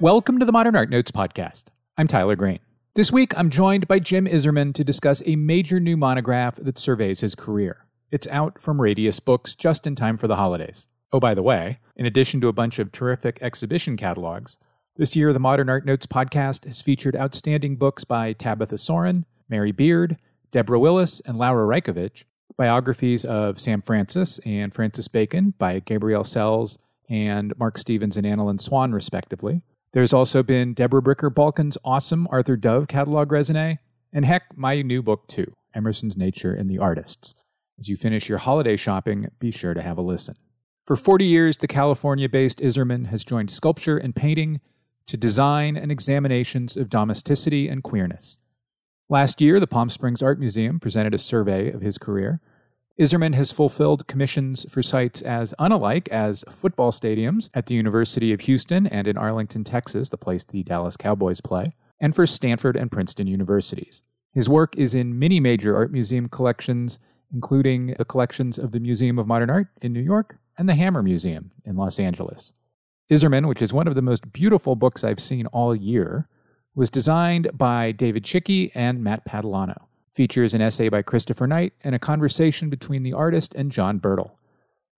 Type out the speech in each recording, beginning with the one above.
Welcome to the Modern Art Notes podcast. I'm Tyler Green. This week, I'm joined by Jim Isermann to discuss a major new monograph that surveys his career. It's out from Radius Books just in time for the holidays. Oh, by the way, in addition to a bunch of terrific exhibition catalogs, this year the Modern Art Notes podcast has featured outstanding books by Tabitha Soren, Mary Beard, Deborah Willis, and Laura Raicovich, biographies of Sam Francis and Francis Bacon by Gabrielle Selz and Mark Stevens and Annalyn Swan, respectively, there's also been Deborah Bricker Balken's awesome Arthur Dove catalog raisonné, and heck, my new book too, Emerson's Nature and the Artists. As you finish your holiday shopping, be sure to have a listen. For 40 years, the California based Isermann has joined sculpture and painting to design and examinations of domesticity and queerness. Last year, the Palm Springs Art Museum presented a survey of his career, Isermann has fulfilled commissions for sites as unalike as football stadiums at the University of Houston and in Arlington, Texas, the place the Dallas Cowboys play, and for Stanford and Princeton universities. His work is in many major art museum collections, including the collections of the Museum of Modern Art in New York and the Hammer Museum in Los Angeles. Isermann, which is one of the most beautiful books I've seen all year, was designed by David Chickey and Matt Padalano features an essay by Christopher Knight and a conversation between the artist and John Bertle.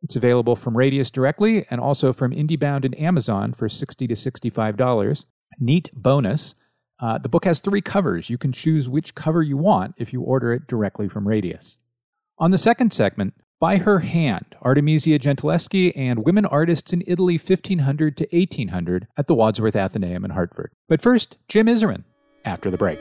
It's available from Radius directly and also from IndieBound and Amazon for 60 to $65. Neat bonus uh, the book has three covers. You can choose which cover you want if you order it directly from Radius. On the second segment, By Her Hand Artemisia Gentileschi and Women Artists in Italy 1500 to 1800 at the Wadsworth Atheneum in Hartford. But first, Jim Isermann after the break.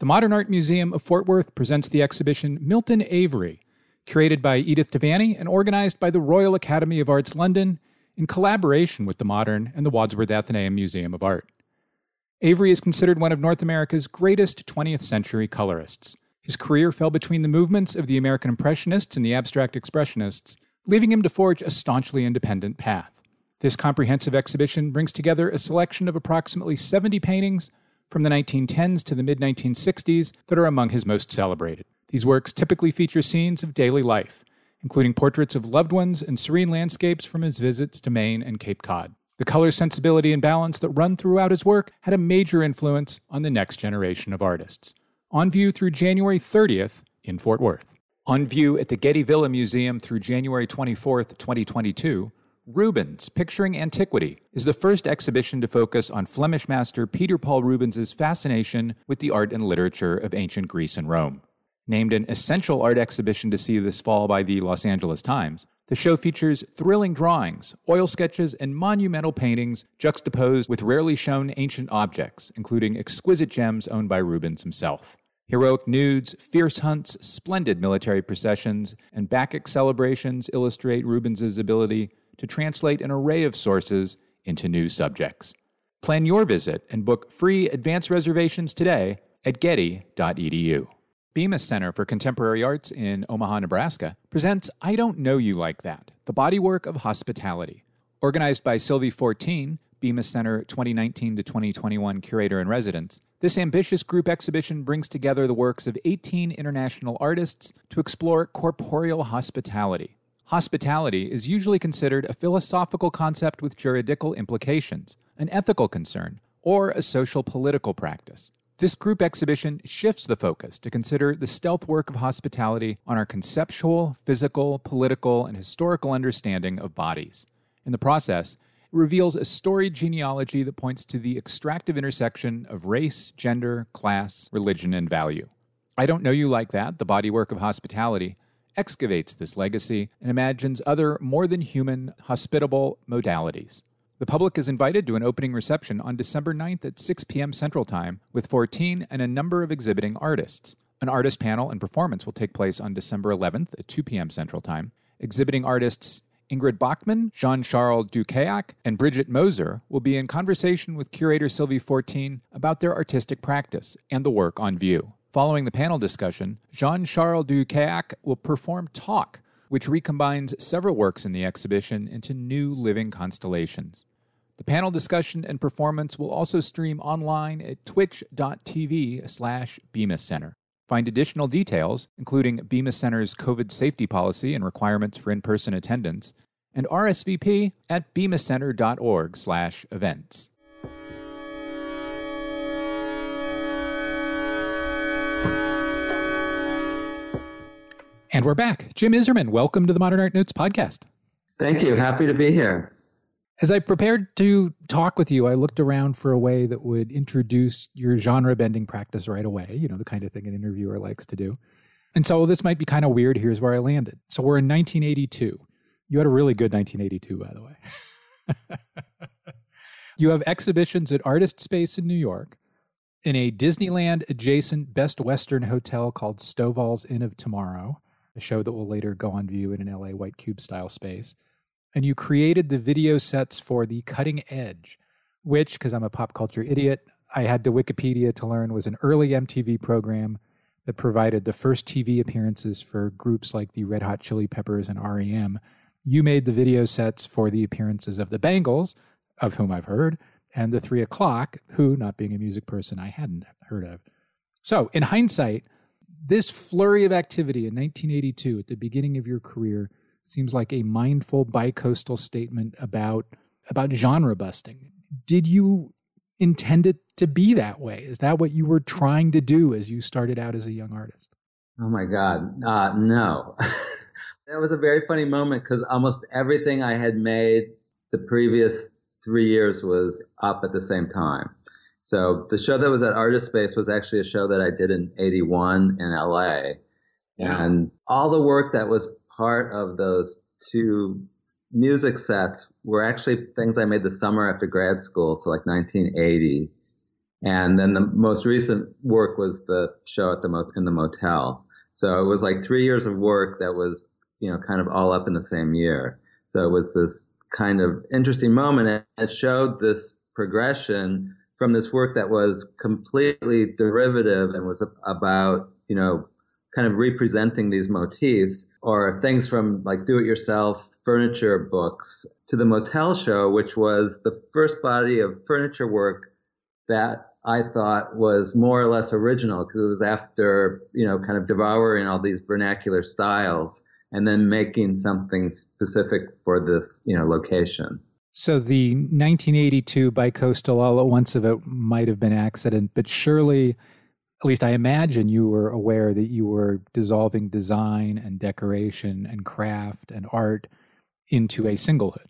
The Modern Art Museum of Fort Worth presents the exhibition Milton Avery, curated by Edith Devaney and organized by the Royal Academy of Arts London in collaboration with the Modern and the Wadsworth Atheneum Museum of Art. Avery is considered one of North America's greatest 20th century colorists. His career fell between the movements of the American Impressionists and the Abstract Expressionists, leaving him to forge a staunchly independent path. This comprehensive exhibition brings together a selection of approximately 70 paintings from the 1910s to the mid 1960s that are among his most celebrated. These works typically feature scenes of daily life, including portraits of loved ones and serene landscapes from his visits to Maine and Cape Cod. The color sensibility and balance that run throughout his work had a major influence on the next generation of artists. On view through January 30th in Fort Worth. On view at the Getty Villa Museum through January 24th, 2022, Rubens, Picturing Antiquity, is the first exhibition to focus on Flemish master Peter Paul Rubens's fascination with the art and literature of ancient Greece and Rome. Named an essential art exhibition to see this fall by the Los Angeles Times, the show features thrilling drawings, oil sketches, and monumental paintings juxtaposed with rarely shown ancient objects, including exquisite gems owned by Rubens himself. Heroic nudes, fierce hunts, splendid military processions, and Bacchic celebrations illustrate Rubens's ability to translate an array of sources into new subjects. Plan your visit and book free advance reservations today at getty.edu. Bemis Center for Contemporary Arts in Omaha, Nebraska presents I Don't Know You Like That, the bodywork of hospitality. Organized by Sylvie Fortin, Bemis Center 2019 to 2021 curator in residence, this ambitious group exhibition brings together the works of 18 international artists to explore corporeal hospitality. Hospitality is usually considered a philosophical concept with juridical implications, an ethical concern, or a social political practice. This group exhibition shifts the focus to consider the stealth work of hospitality on our conceptual, physical, political, and historical understanding of bodies. In the process, it reveals a storied genealogy that points to the extractive intersection of race, gender, class, religion, and value. I Don't Know You Like That, the bodywork of hospitality, excavates this legacy and imagines other more than human, hospitable modalities. The public is invited to an opening reception on December 9th at 6 p.m. Central Time with Fortin and a number of exhibiting artists. An artist panel and performance will take place on December 11th at 2 p.m. Central Time. Exhibiting artists Ingrid Bachmann, Jean Charles Duqueiac, and Bridget Moser will be in conversation with curator Sylvie Fortin about their artistic practice and the work on view. Following the panel discussion, Jean Charles Duqueiac will perform Talk, which recombines several works in the exhibition into new living constellations. The panel discussion and performance will also stream online at twitch.tv slash Bemis Center. Find additional details, including Bemis Center's COVID safety policy and requirements for in-person attendance, and RSVP at bemiscenter.org/events. And we're back. Jim Isermann, welcome to the Modern Art Notes podcast. Thank you. Happy to be here. As I prepared to talk with you, I looked around for a way that would introduce your genre bending practice right away, you know, the kind of thing an interviewer likes to do. And so this might be kind of weird. Here's where I landed. So we're in 1982. You had a really good 1982, by the way. you have exhibitions at Artist Space in New York, in a Disneyland adjacent Best Western hotel called Stovall's Inn of Tomorrow, a show that will later go on view in an LA White Cube style space and you created the video sets for the Cutting Edge, which, because I'm a pop culture idiot, I had to Wikipedia to learn was an early MTV program that provided the first TV appearances for groups like the Red Hot Chili Peppers and REM. You made the video sets for the appearances of the Bangles, of whom I've heard, and the Three O'Clock, who, not being a music person, I hadn't heard of. So, in hindsight, this flurry of activity in 1982 at the beginning of your career seems like a mindful bicoastal statement about about genre busting. Did you intend it to be that way? Is that what you were trying to do as you started out as a young artist? Oh my God, uh, no. that was a very funny moment because almost everything I had made the previous three years was up at the same time. So the show that was at Artist Space was actually a show that I did in 81 in LA. Yeah. And all the work that was part of those two music sets were actually things I made the summer after grad school, so like 1980. And then the most recent work was the show at the mo- in the motel. So it was like three years of work that was, you know, kind of all up in the same year. So it was this kind of interesting moment. And it showed this progression from this work that was completely derivative and was about, you know, kind of representing these motifs or things from like do it yourself furniture books to the motel show, which was the first body of furniture work that I thought was more or less original because it was after, you know, kind of devouring all these vernacular styles and then making something specific for this, you know, location. So the 1982 bicoastal all at once of it might have been accident, but surely at least I imagine you were aware that you were dissolving design and decoration and craft and art into a singlehood.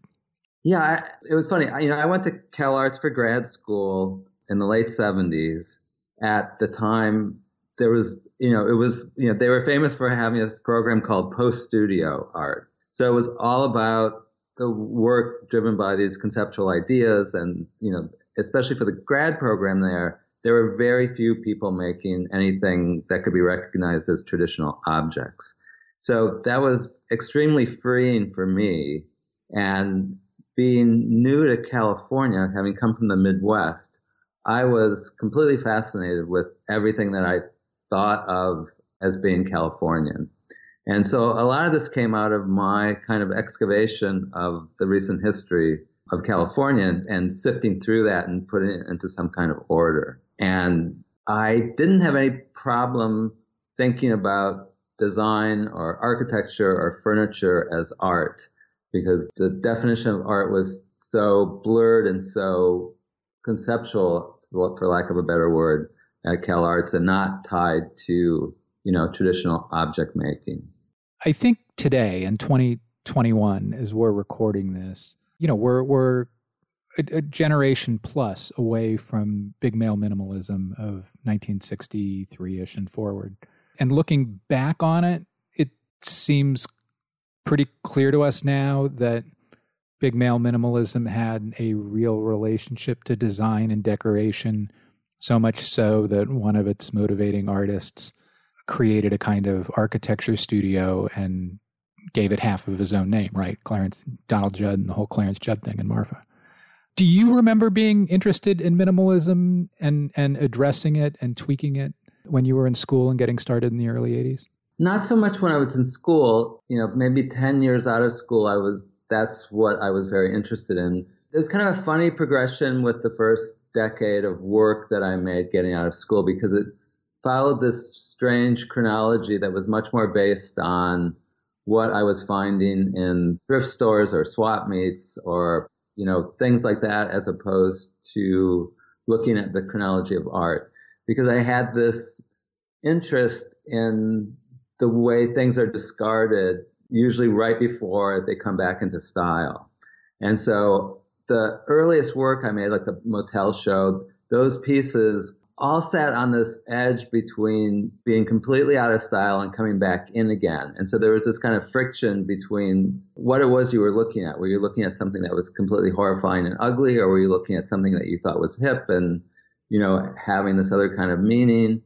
Yeah, I, it was funny. I, you know, I went to Cal Arts for grad school in the late 70s. At the time, there was, you know, it was, you know, they were famous for having a program called post studio art. So it was all about the work driven by these conceptual ideas and, you know, especially for the grad program there, there were very few people making anything that could be recognized as traditional objects. So that was extremely freeing for me. And being new to California, having come from the Midwest, I was completely fascinated with everything that I thought of as being Californian. And so a lot of this came out of my kind of excavation of the recent history of California and, and sifting through that and putting it into some kind of order. And I didn't have any problem thinking about design or architecture or furniture as art because the definition of art was so blurred and so conceptual, for lack of a better word, at Cal Arts and not tied to, you know, traditional object making. I think today in 2021, as we're recording this, you know, we're, we're a, a generation plus away from big male minimalism of 1963 ish and forward. And looking back on it, it seems pretty clear to us now that big male minimalism had a real relationship to design and decoration, so much so that one of its motivating artists created a kind of architecture studio and gave it half of his own name, right? Clarence Donald Judd and the whole Clarence Judd thing in Marfa. Do you remember being interested in minimalism and, and addressing it and tweaking it when you were in school and getting started in the early 80s? Not so much when I was in school. You know, maybe 10 years out of school, I was, that's what I was very interested in. There's kind of a funny progression with the first decade of work that I made getting out of school because it followed this strange chronology that was much more based on what I was finding in thrift stores or swap meets or you know things like that, as opposed to looking at the chronology of art, because I had this interest in the way things are discarded, usually right before they come back into style. And so the earliest work I made, like the motel show, those pieces all sat on this edge between being completely out of style and coming back in again. And so there was this kind of friction between what it was you were looking at. Were you looking at something that was completely horrifying and ugly, or were you looking at something that you thought was hip and, you know, having this other kind of meaning?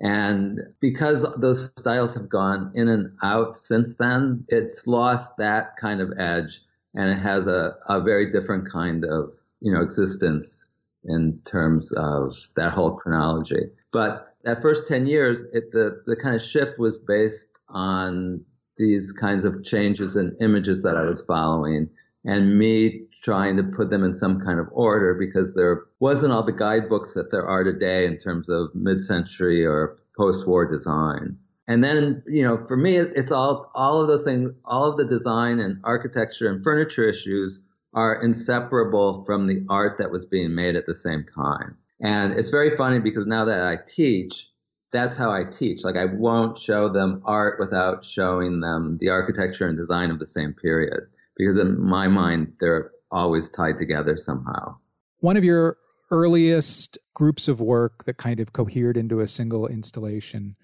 And because those styles have gone in and out since then, it's lost that kind of edge and it has a, a very different kind of, you know, existence in terms of that whole chronology. But that first 10 years, it, the, the kind of shift was based on these kinds of changes in images that I was following and me trying to put them in some kind of order because there wasn't all the guidebooks that there are today in terms of mid-century or post-war design. And then, you know, for me, it's all all of those things, all of the design and architecture and furniture issues are inseparable from the art that was being made at the same time. And it's very funny because now that I teach, that's how I teach. Like I won't show them art without showing them the architecture and design of the same period because in my mind they're always tied together somehow. One of your earliest groups of work that kind of cohered into a single installation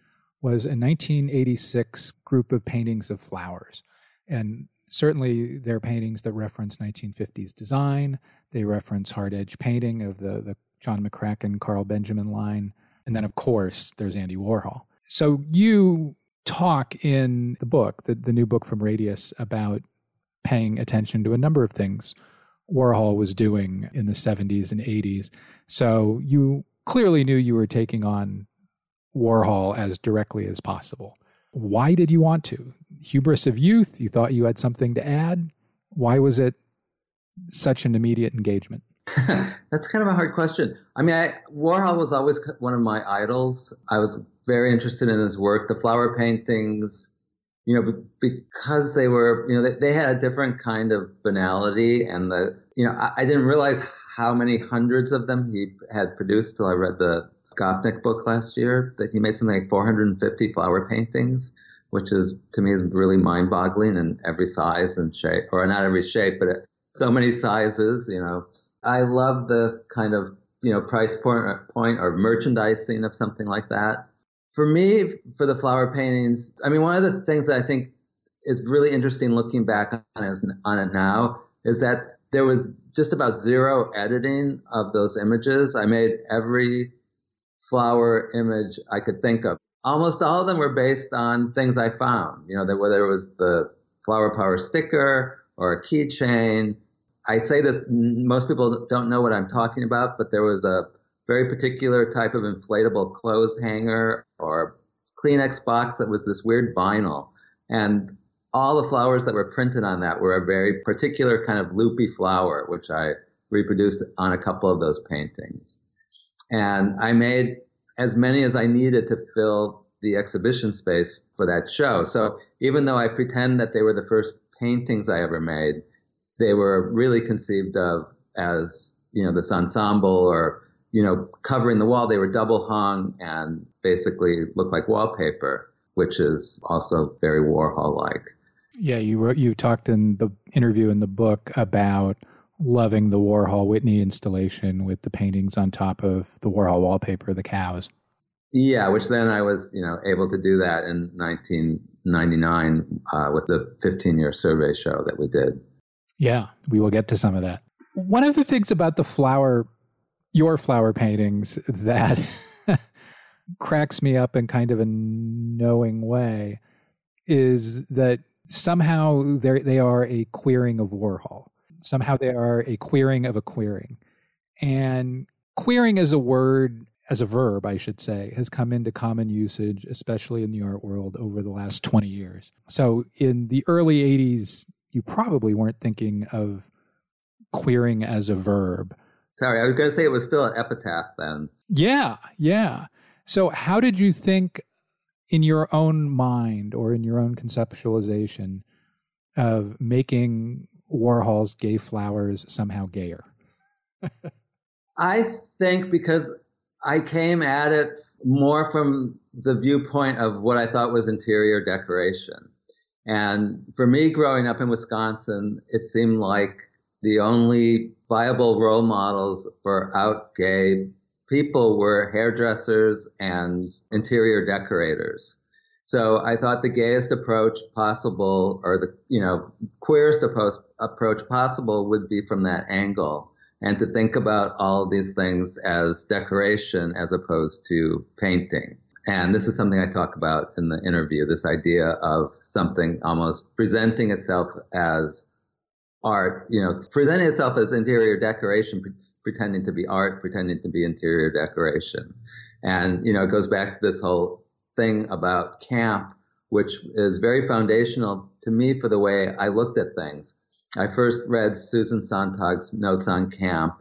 was a 1986 group of paintings of flowers. And certainly there are paintings that reference 1950s design. They reference hard edge painting of the, the John McCracken, Karl Benjamin line. And then, of course, there's Andy Warhol. So you talk in the book, the, the new book from Radius, about paying attention to a number of things Warhol was doing in the 70s and 80s. So you clearly knew you were taking on Warhol as directly as possible. Why did you want to? Hubris of youth? You thought you had something to add? Why was it such an immediate engagement? That's kind of a hard question. I mean, I, Warhol was always one of my idols. I was very interested in his work. The flower paintings, you know, because they were, you know, they, they had a different kind of banality, and the, you know, I, I didn't realize how many hundreds of them he had produced till I read the Gopnik book last year that he made something like 450 flower paintings, which is to me is really mind-boggling in every size and shape, or not every shape, but so many sizes. You know, I love the kind of you know price point point or merchandising of something like that. For me, for the flower paintings, I mean, one of the things that I think is really interesting looking back on it, on it now is that there was just about zero editing of those images. I made every flower image I could think of. Almost all of them were based on things I found, you know, that whether it was the flower power sticker or a keychain. I say this, most people don't know what I'm talking about, but there was a very particular type of inflatable clothes hanger or Kleenex box that was this weird vinyl. And all the flowers that were printed on that were a very particular kind of loopy flower, which I reproduced on a couple of those paintings. And I made as many as I needed to fill the exhibition space for that show. So even though I pretend that they were the first paintings I ever made, they were really conceived of as, you know, this ensemble or, you know, covering the wall. They were double hung and basically looked like wallpaper, which is also very Warhol like. Yeah, you you talked in the interview in the book about loving the Warhol Whitney installation with the paintings on top of the Warhol wallpaper, the cows. Yeah, which then I was, you know, able to do that in 1999 uh, with the 15 year survey show that we did. Yeah, we will get to some of that. One of the things about the flower, your flower paintings that cracks me up in kind of a knowing way is that somehow they are a queering of Warhol somehow they are a queering of a queering. And queering as a word, as a verb, I should say, has come into common usage, especially in the art world, over the last 20 years. So in the early 80s, you probably weren't thinking of queering as a verb. Sorry, I was going to say it was still an epitaph then. Yeah, yeah. So, how did you think in your own mind or in your own conceptualization of making Warhol's gay flowers somehow gayer? I think because I came at it more from the viewpoint of what I thought was interior decoration. And for me, growing up in Wisconsin, it seemed like the only viable role models for out gay people were hairdressers and interior decorators. So I thought the gayest approach possible, or the you know queerest approach possible, would be from that angle, and to think about all these things as decoration as opposed to painting. And this is something I talk about in the interview. This idea of something almost presenting itself as art, you know, presenting itself as interior decoration, pre- pretending to be art, pretending to be interior decoration. And, you know, it goes back to this whole thing about camp, which is very foundational to me for the way I looked at things. I first read Susan Sontag's Notes on Camp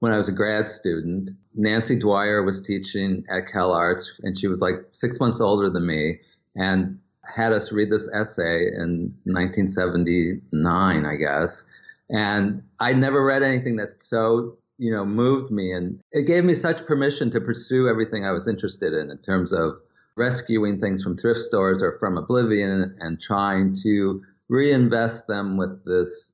when I was a grad student. Nancy Dwyer was teaching at Cal Arts, and she was like six months older than me. And had us read this essay in 1979, I guess. And I never read anything that so, you know, moved me. And it gave me such permission to pursue everything I was interested in, in terms of rescuing things from thrift stores or from oblivion and trying to reinvest them with this,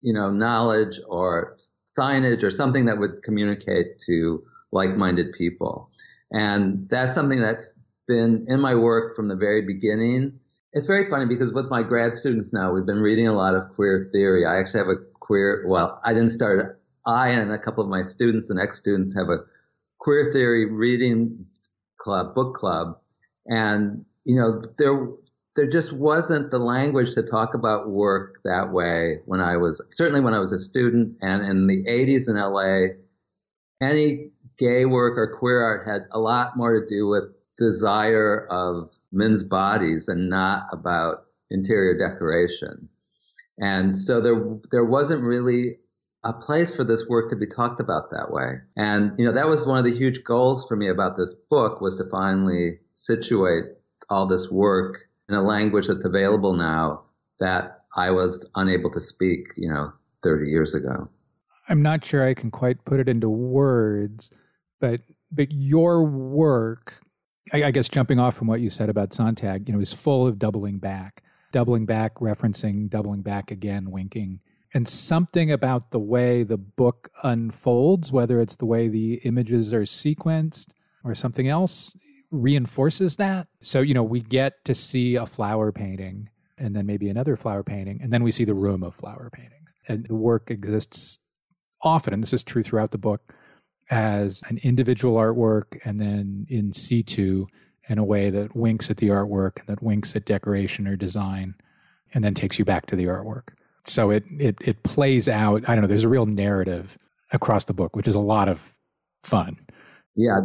you know, knowledge or signage or something that would communicate to like minded people. And that's something that's been in my work from the very beginning. It's very funny because with my grad students now, we've been reading a lot of queer theory. I actually have a queer, well, I didn't start, I and a couple of my students and ex students have a queer theory reading club, book club. And, you know, there, there just wasn't the language to talk about work that way when I was, certainly when I was a student and in the 80s in LA, any gay work or queer art had a lot more to do with desire of men's bodies and not about interior decoration. And so there, there wasn't really a place for this work to be talked about that way. And, you know, that was one of the huge goals for me about this book was to finally situate all this work in a language that's available now that I was unable to speak, you know, 30 years ago. I'm not sure I can quite put it into words, but but your work I, I guess jumping off from what you said about Sontag, you know, is full of doubling back, doubling back, referencing, doubling back again, winking. And something about the way the book unfolds, whether it's the way the images are sequenced or something else, reinforces that. So, you know, we get to see a flower painting and then maybe another flower painting, and then we see the room of flower paintings. And the work exists often, and this is true throughout the book, as an individual artwork and then in situ in a way that winks at the artwork and that winks at decoration or design and then takes you back to the artwork. So it it it plays out, I don't know, there's a real narrative across the book, which is a lot of fun. Yeah,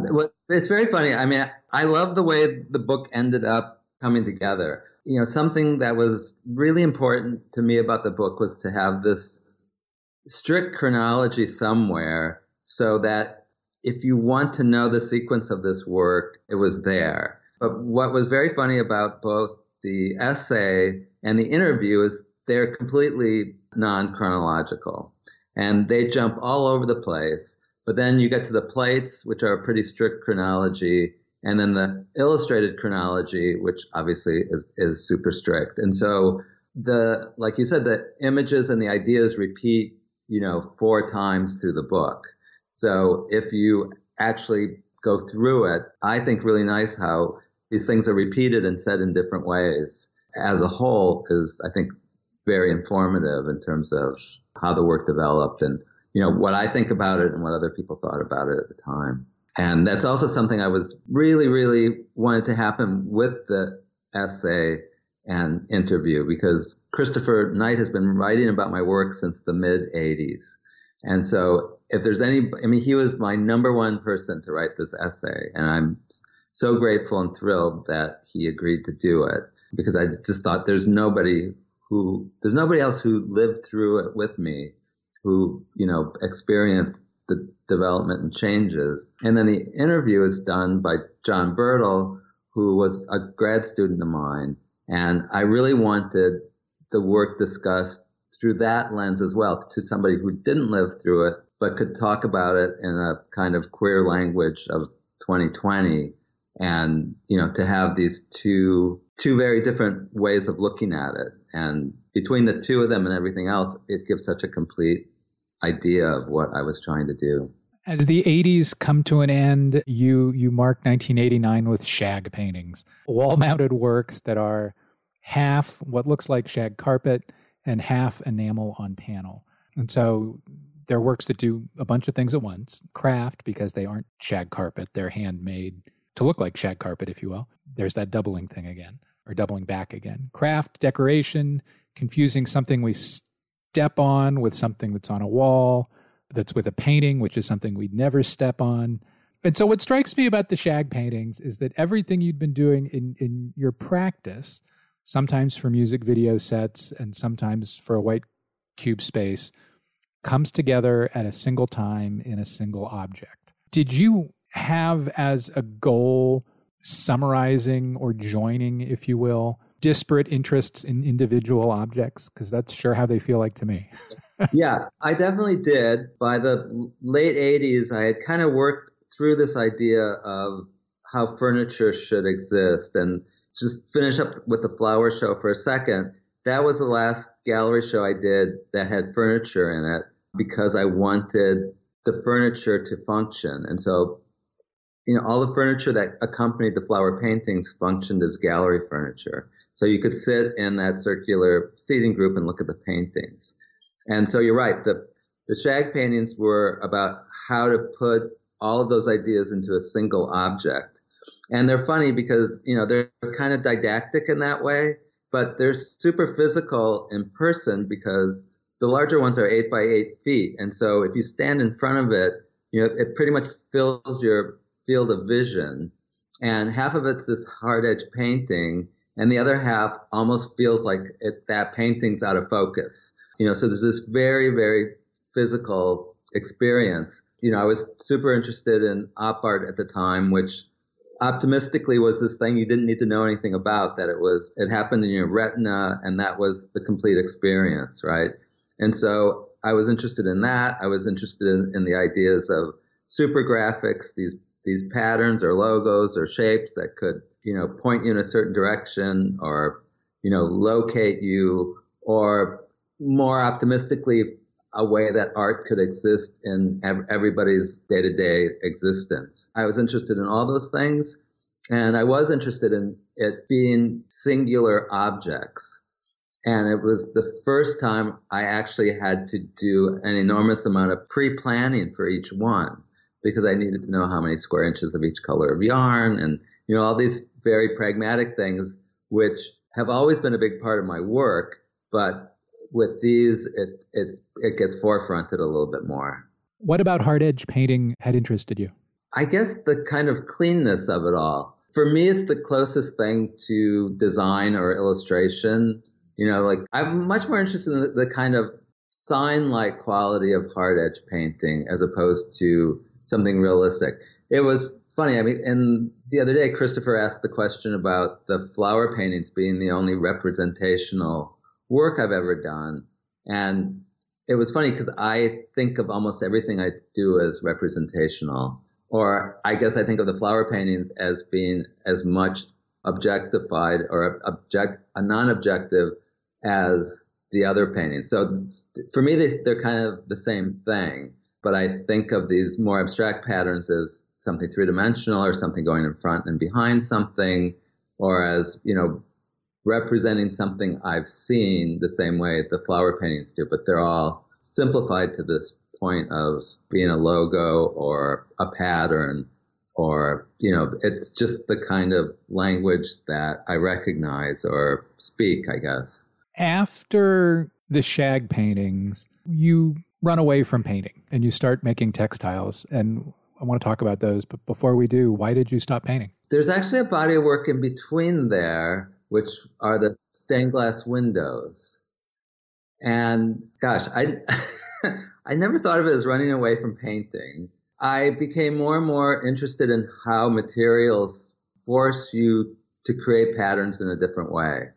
it's very funny. I mean, I love the way the book ended up coming together. You know, something that was really important to me about the book was to have this strict chronology somewhere so that if you want to know the sequence of this work, it was there. But what was very funny about both the essay and the interview is they're completely non chronological and they jump all over the place. But then you get to the plates, which are a pretty strict chronology, and then the illustrated chronology, which obviously is, is super strict. And so the, like you said, the images and the ideas repeat, you know, four times through the book. So if you actually go through it, I think really nice how these things are repeated and said in different ways. As a whole is, I think, very informative in terms of how the work developed and, you know, what I think about it and what other people thought about it at the time. And that's also something I was really, really wanted to happen with the essay and interview because Christopher Knight has been writing about my work since the mid 80s. And so if there's any, I mean, he was my number one person to write this essay. And I'm so grateful and thrilled that he agreed to do it because I just thought there's nobody who, there's nobody else who lived through it with me who, you know, experienced the development and changes. And then the interview is done by John Bertel, who was a grad student of mine. And I really wanted the work discussed through that lens as well to somebody who didn't live through it, but could talk about it in a kind of queer language of 2020 and you know to have these two two very different ways of looking at it and between the two of them and everything else it gives such a complete idea of what I was trying to do. As the 80s come to an end, you you mark 1989 with shag paintings, wall-mounted works that are half what looks like shag carpet and half enamel on panel. And so they're works that do a bunch of things at once. Craft because they aren't shag carpet, they're handmade to look like shag carpet if you will. There's that doubling thing again or doubling back again. Craft, decoration, confusing something we step on with something that's on a wall, that's with a painting, which is something we'd never step on. And so, what strikes me about the shag paintings is that everything you'd been doing in, in your practice, sometimes for music video sets and sometimes for a white cube space, comes together at a single time in a single object. Did you have as a goal summarizing or joining, if you will, disparate interests in individual objects? Because that's sure how they feel like to me. yeah, I definitely did. By the late 80s, I had kind of worked through this idea of how furniture should exist. And just finish up with the flower show for a second. That was the last gallery show I did that had furniture in it because I wanted the furniture to function. And so, you know, all the furniture that accompanied the flower paintings functioned as gallery furniture. So you could sit in that circular seating group and look at the paintings. And so you're right. The, the shag paintings were about how to put all of those ideas into a single object. And they're funny because, you know, they're kind of didactic in that way, but they're super physical in person because the larger ones are eight by eight feet. And so if you stand in front of it, you know, it pretty much fills your field of vision. And half of it's this hard edge painting and the other half almost feels like it, that painting's out of focus. You know, so there's this very, very physical experience. You know, I was super interested in op art at the time, which optimistically was this thing you didn't need to know anything about, that it was, it happened in your retina and that was the complete experience, right? And so I was interested in that. I was interested in, in the ideas of super graphics, these, these patterns or logos or shapes that could you know, point you in a certain direction or, you know, locate you or more optimistically, a way that art could exist in everybody's day to day existence. I was interested in all those things. And I was interested in it being singular objects. And it was the first time I actually had to do an enormous amount of pre planning for each one because I needed to know how many square inches of each color of yarn and you know, all these very pragmatic things, which have always been a big part of my work, but with these, it, it, it gets forefronted a little bit more. What about hard edge painting had interested you? I guess the kind of cleanness of it all. For me, it's the closest thing to design or illustration. You know, like I'm much more interested in the, the kind of sign like quality of hard edge painting as opposed to something realistic. It was funny. I mean, and the other day, Christopher asked the question about the flower paintings being the only representational work I've ever done. And it was funny because I think of almost everything I do as representational. Or I guess I think of the flower paintings as being as much objectified or object, a non-objective as the other paintings. So for me, they, they're kind of the same thing. But I think of these more abstract patterns as something three dimensional or something going in front and behind something, or as, you know, representing something I've seen the same way the flower paintings do, but they're all simplified to this point of being a logo or a pattern or, you know, it's just the kind of language that I recognize or speak, I guess. After the shag paintings, you run away from painting and you start making textiles. And I want to talk about those. But before we do, why did you stop painting? There's actually a body of work in between there, which are the stained glass windows. And gosh, I I never thought of it as running away from painting. I became more and more interested in how materials force you to create patterns in a different way.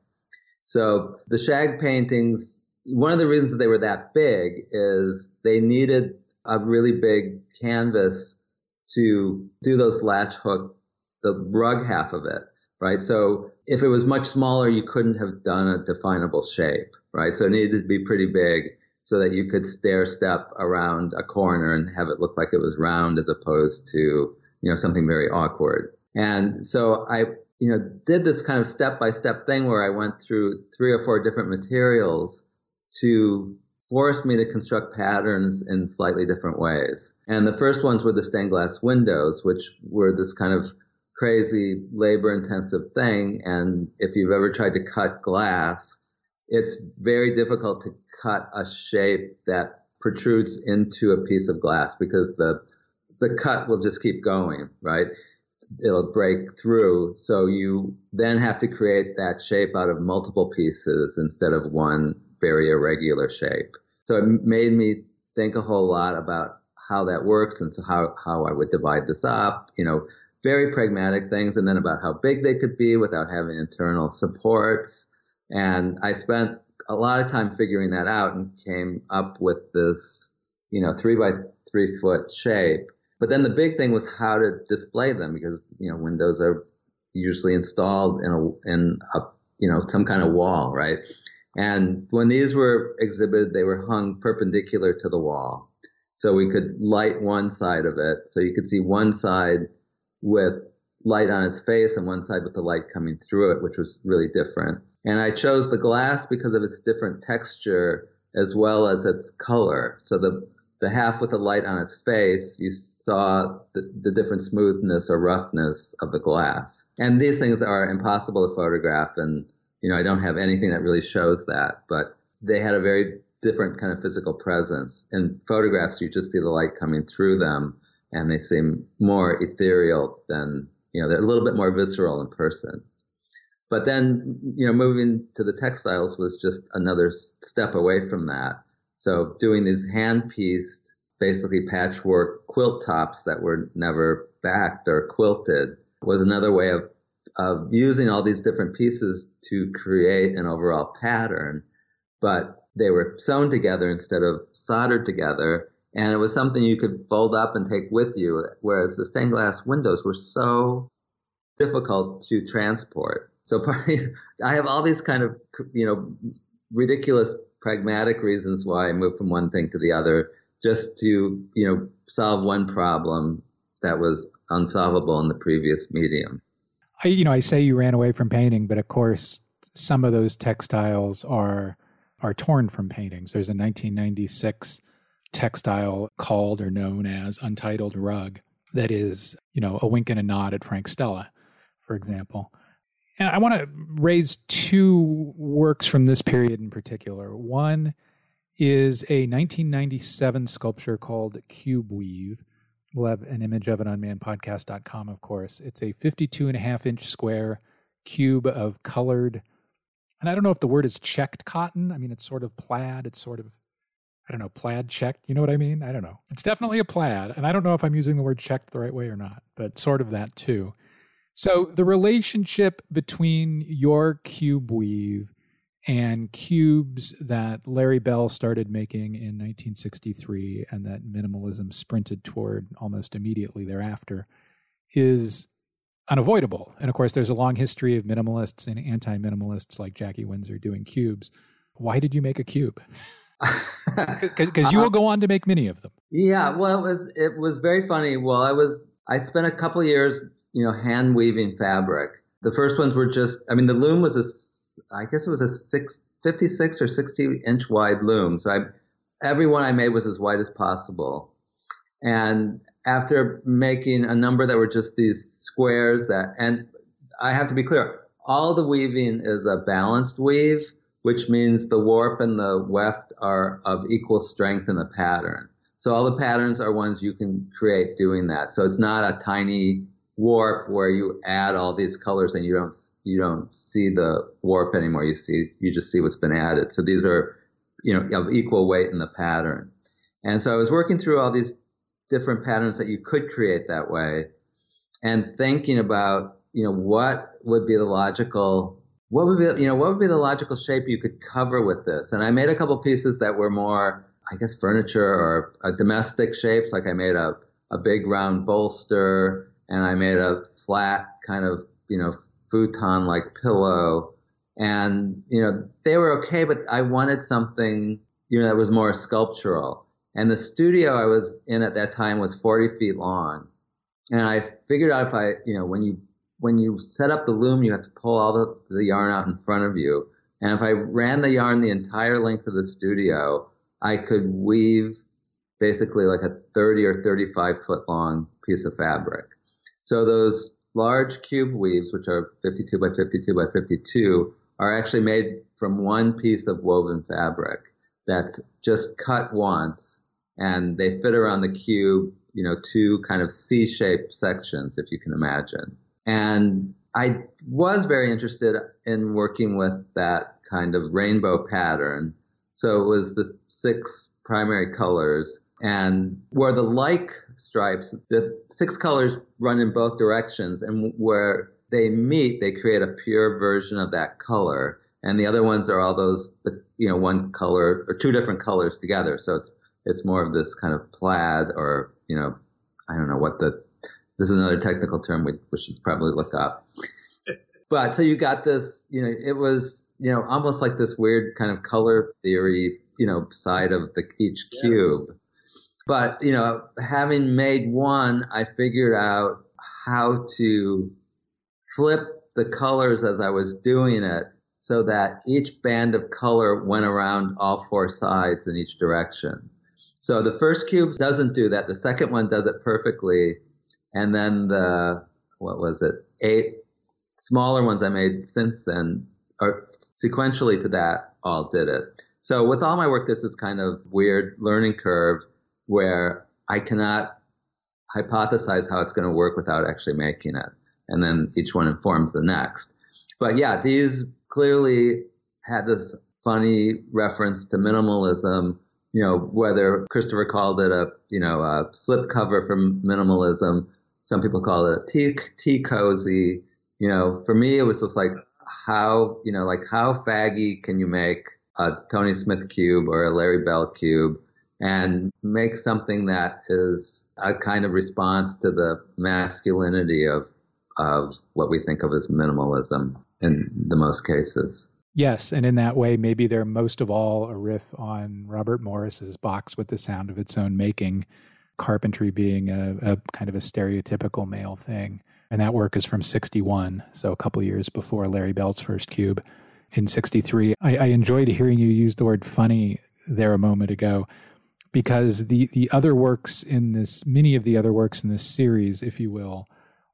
So the shag paintings, one of the reasons that they were that big is they needed a really big canvas to do those latch hook, the rug half of it, right? So if it was much smaller, you couldn't have done a definable shape, right? So it needed to be pretty big so that you could stair step around a corner and have it look like it was round as opposed to, you know, something very awkward. And so I, you know, did this kind of step by step thing where I went through three or four different materials to force me to construct patterns in slightly different ways. And the first ones were the stained glass windows, which were this kind of crazy labor intensive thing. And if you've ever tried to cut glass, it's very difficult to cut a shape that protrudes into a piece of glass because the the cut will just keep going, right? It'll break through. So you then have to create that shape out of multiple pieces instead of one very irregular shape. So it made me think a whole lot about how that works and so how, how I would divide this up, you know, very pragmatic things, and then about how big they could be without having internal supports. And I spent a lot of time figuring that out and came up with this, you know, three by three foot shape. But then the big thing was how to display them because, you know, windows are usually installed in a, in a, you know, some kind of wall, right? And when these were exhibited, they were hung perpendicular to the wall. So we could light one side of it. So you could see one side with light on its face and one side with the light coming through it, which was really different. And I chose the glass because of its different texture as well as its color. So the the half with the light on its face, you saw the, the different smoothness or roughness of the glass. And these things are impossible to photograph, and you know I don't have anything that really shows that. But they had a very different kind of physical presence. In photographs, you just see the light coming through them, and they seem more ethereal than you know they're a little bit more visceral in person. But then, you know, moving to the textiles was just another step away from that. So doing these hand pieced, basically patchwork quilt tops that were never backed or quilted was another way of, of using all these different pieces to create an overall pattern. But they were sewn together instead of soldered together. And it was something you could fold up and take with you, whereas the stained glass windows were so difficult to transport. So I have all these kind of, you know, ridiculous pragmatic reasons why I moved from one thing to the other, just to, you know, solve one problem that was unsolvable in the previous medium. I, you know, I say you ran away from painting, but of course, some of those textiles are are torn from paintings. There's a 1996 textile called or known as Untitled Rug that is, you know, a wink and a nod at Frank Stella, for example. And I want to raise two works from this period in particular. One is a 1997 sculpture called Cube Weave. We'll have an image of it on manpodcast.com, of course. It's a 52 and a half inch square cube of colored, and I don't know if the word is checked cotton. I mean, it's sort of plaid. It's sort of, I don't know, plaid checked. You know what I mean? I don't know. It's definitely a plaid. And I don't know if I'm using the word checked the right way or not, but sort of that too. So the relationship between your cube weave and cubes that Larry Bell started making in 1963 and that minimalism sprinted toward almost immediately thereafter is unavoidable. And of course, there's a long history of minimalists and anti minimalists like Jackie Winsor doing cubes. Why did you make a cube? Because you will go on to make many of them. Yeah, well, it was it was very funny. Well, I was I spent a couple years you know, hand weaving fabric. The first ones were just, I mean, the loom was a, I guess it was a six, 56 or 60 inch wide loom. So I, every one I made was as wide as possible. And after making a number that were just these squares that, and I have to be clear, all the weaving is a balanced weave, which means the warp and the weft are of equal strength in the pattern. So all the patterns are ones you can create doing that. So it's not a tiny warp where you add all these colors and you don't you don't see the warp anymore. You see you just see what's been added. So these are you know of equal weight in the pattern. And so I was working through all these different patterns that you could create that way and thinking about, you know, what would be the logical what would be you know what would be the logical shape you could cover with this and i made a couple pieces that were more i guess furniture or uh, domestic shapes like i made a, a big round bolster and i made a flat kind of you know futon like pillow. And you know they were okay but i wanted something you know that was more sculptural. And the studio i was in at that time was 40 feet long. And i figured out if i you know when you when you set up the loom you have to pull all the, the yarn out in front of you. And if i ran the yarn the entire length of the studio i could weave basically like a 30 or 35 foot long piece of fabric so those large cube weaves which are 52 by 52 by 52 are actually made from one piece of woven fabric that's just cut once and they fit around the cube, you know, two kind of C-shaped sections, if you can imagine. And I was very interested in working with that kind of rainbow pattern. So it was the six primary colors and where the like stripes, the six colors run in both directions and where they meet, they create a pure version of that color. And the other ones are all those, you know, one color or two different colors together. So it's it's more of this kind of plaid or you know, I don't know what the this is another technical term we, we should probably look up. But so you got this, you know, it was you know almost like this weird kind of color theory, you know, side of the each cube. Yes. But you know, having made one, I figured out how to flip the colors as I was doing it so that each band of color went around all four sides in each direction. So the first cube doesn't do that. The second one does it perfectly. And then the, what was it? Eight smaller ones I made since then, or sequentially to that, all did it. So with all my work, this is kind of weird learning curve where I cannot hypothesize how it's going to work without actually making it and then each one informs the next. But yeah, these clearly had this funny reference to minimalism. You know, whether Christopher called it a you know a slip cover from minimalism, some people call it a tea tea cozy. You know, for me, it was just like how you know like how faggy can you make a Tony Smith cube or a Larry Bell cube and make something that is a kind of response to the masculinity of of what we think of as minimalism in the most cases. Yes, and in that way, maybe they're most of all a riff on Robert Morris's box with the sound of its own making, carpentry being a, a kind of a stereotypical male thing. And that work is from 61, so a couple years before Larry Bell's first cube in 63. I, I enjoyed hearing you use the word funny there a moment ago because the, the other works in this, many of the other works in this series, if you will,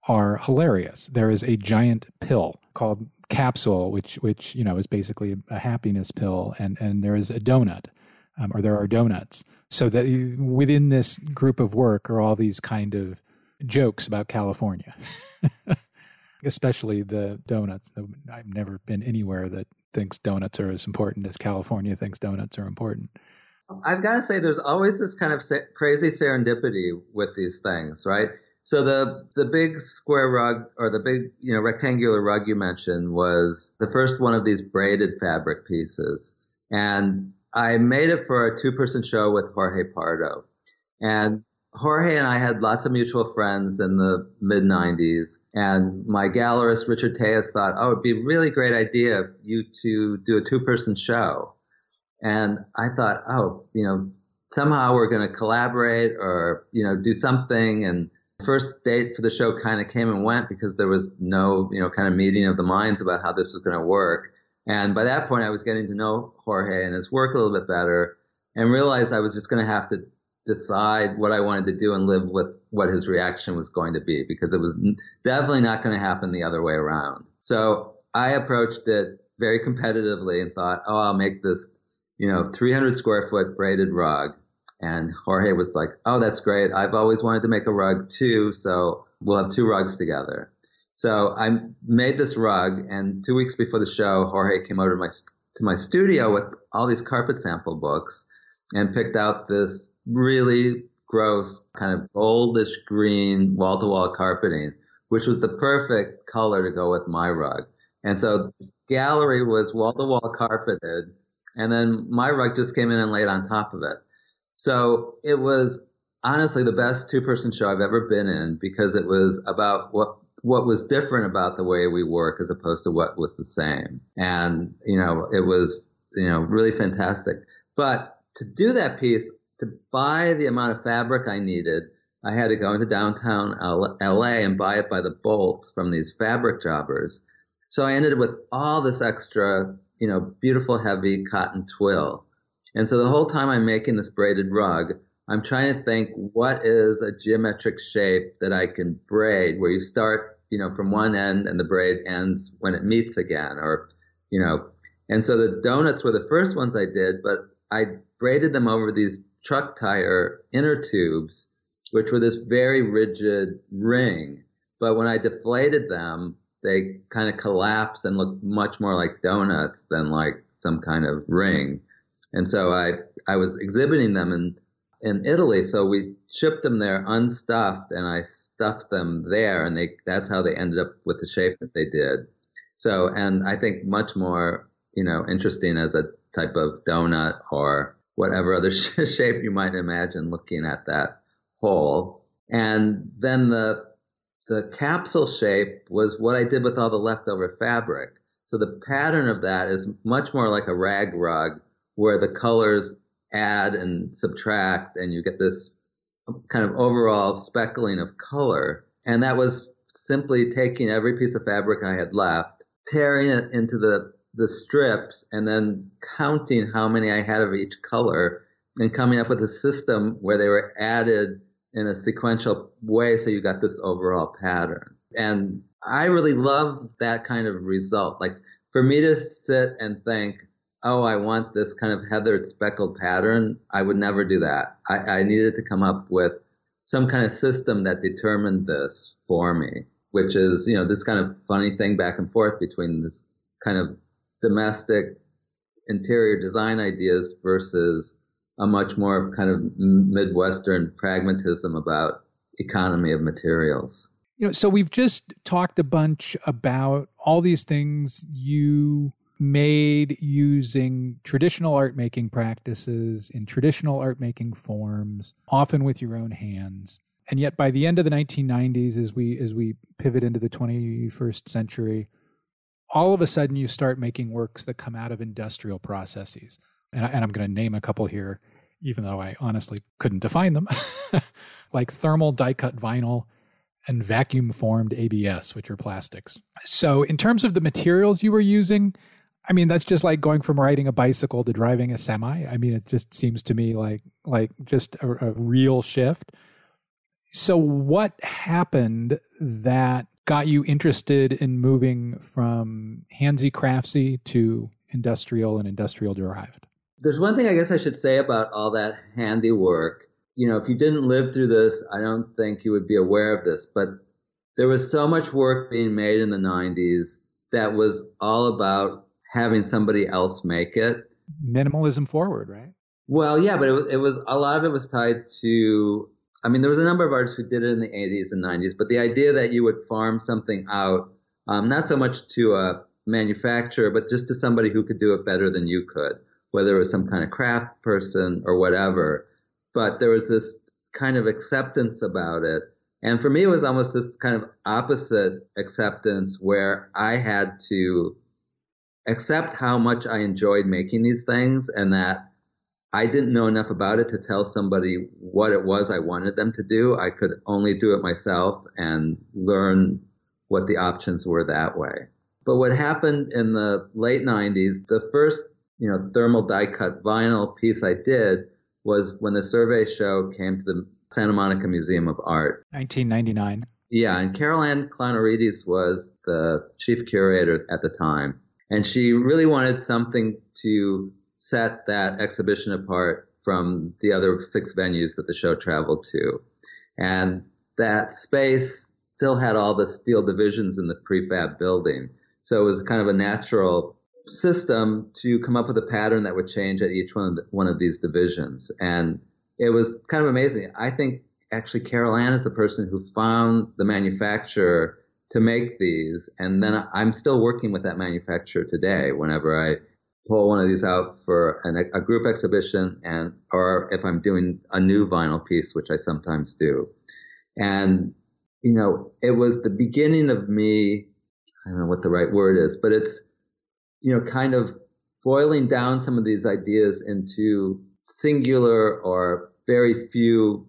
are hilarious. There is a giant pill called capsule, which which you know is basically a happiness pill, and and there is a donut, um, or there are donuts. So that within this group of work are all these kind of jokes about California, especially the donuts. I've never been anywhere that thinks donuts are as important as California thinks donuts are important. I've got to say, there's always this kind of crazy serendipity with these things, right? So the the big square rug or the big you know rectangular rug you mentioned was the first one of these braided fabric pieces, and I made it for a two person show with Jorge Pardo, and Jorge and I had lots of mutual friends in the mid 90s, and my gallerist Richard Telles thought, oh, it'd be a really great idea you to do a two person show. And I thought, oh, you know, somehow we're going to collaborate or, you know, do something. And first date for the show kind of came and went because there was no, you know, kind of meeting of the minds about how this was going to work. And by that point, I was getting to know Jorge and his work a little bit better and realized I was just going to have to decide what I wanted to do and live with what his reaction was going to be because it was definitely not going to happen the other way around. So I approached it very competitively and thought, oh, I'll make this, you know, 300 square foot braided rug and Jorge was like, "Oh, that's great. I've always wanted to make a rug too, so we'll have two rugs together." So I made this rug, and two weeks before the show, Jorge came over to my to my studio with all these carpet sample books, and picked out this really gross kind of goldish green wall to wall carpeting, which was the perfect color to go with my rug. And so the gallery was wall to wall carpeted and then my rug just came in and laid on top of it. So it was honestly the best two person show I've ever been in because it was about what what was different about the way we work as opposed to what was the same. And you know, it was you know really fantastic. But to do that piece, to buy the amount of fabric I needed, I had to go into downtown LA and buy it by the bolt from these fabric jobbers. So I ended up with all this extra you know, beautiful heavy cotton twill. And so the whole time I'm making this braided rug, I'm trying to think what is a geometric shape that I can braid where you start, you know, from one end and the braid ends when it meets again or, you know, and so the donuts were the first ones I did, but I braided them over these truck tire inner tubes, which were this very rigid ring. But when I deflated them, they kind of collapse and look much more like donuts than like some kind of ring. And so I I was exhibiting them in in Italy, so we shipped them there unstuffed, and I stuffed them there, and they that's how they ended up with the shape that they did. So, and I think much more you know interesting as a type of donut or whatever other shape you might imagine looking at that hole. And then the the capsule shape was what I did with all the leftover fabric. So the pattern of that is much more like a rag rug where the colors add and subtract and you get this kind of overall speckling of color. And that was simply taking every piece of fabric I had left, tearing it into the, the strips, and then counting how many I had of each color and coming up with a system where they were added in a sequential way so you got this overall pattern. And I really love that kind of result. Like for me to sit and think, oh, I want this kind of heathered speckled pattern, I would never do that. I, I needed to come up with some kind of system that determined this for me, which is, you know, this kind of funny thing back and forth between this kind of domestic interior design ideas versus a much more kind of Midwestern pragmatism about economy of materials. You know, so we've just talked a bunch about all these things you made using traditional art making practices in traditional art making forms, often with your own hands. And yet by the end of the 1990s as we as we pivot into the 21st century, all of a sudden you start making works that come out of industrial processes. And, I, and I'm going to name a couple here even though I honestly couldn't define them, like thermal die cut vinyl and vacuum formed ABS, which are plastics. So, in terms of the materials you were using, I mean, that's just like going from riding a bicycle to driving a semi. I mean, it just seems to me like like just a, a real shift. So, what happened that got you interested in moving from handsy craftsy to industrial and industrial derived? There's one thing I guess I should say about all that handiwork. You know, if you didn't live through this, I don't think you would be aware of this, but there was so much work being made in the 90s that was all about having somebody else make it. Minimalism forward, right? Well, yeah, but it was, it was a lot of it was tied to. I mean, there was a number of artists who did it in the 80s and 90s, but the idea that you would farm something out, um, not so much to a manufacturer, but just to somebody who could do it better than you could whether it was some kind of craft person or whatever. But there was this kind of acceptance about it. And for me, it was almost this kind of opposite acceptance where I had to accept how much I enjoyed making these things and that I didn't know enough about it to tell somebody what it was I wanted them to do. I could only do it myself and learn what the options were that way. But what happened in the late 90s, the first you know, thermal die cut vinyl piece I did was when the survey show came to the Santa Monica Museum of Art. 1999. Yeah, and Carol Ann Klonarides was the chief curator at the time. And she really wanted something to set that exhibition apart from the other six venues that the show traveled to. And that space still had all the steel divisions in the prefab building. So it was kind of a natural system to come up with a pattern that would change at each one of the, one of these divisions, and it was kind of amazing. I think actually Carol Ann is the person who found the manufacturer to make these, and then I'm still working with that manufacturer today. Whenever I pull one of these out for an, a group exhibition, and or if I'm doing a new vinyl piece, which I sometimes do, and you know, it was the beginning of me. I don't know what the right word is, but it's you know, kind of boiling down some of these ideas into singular or very few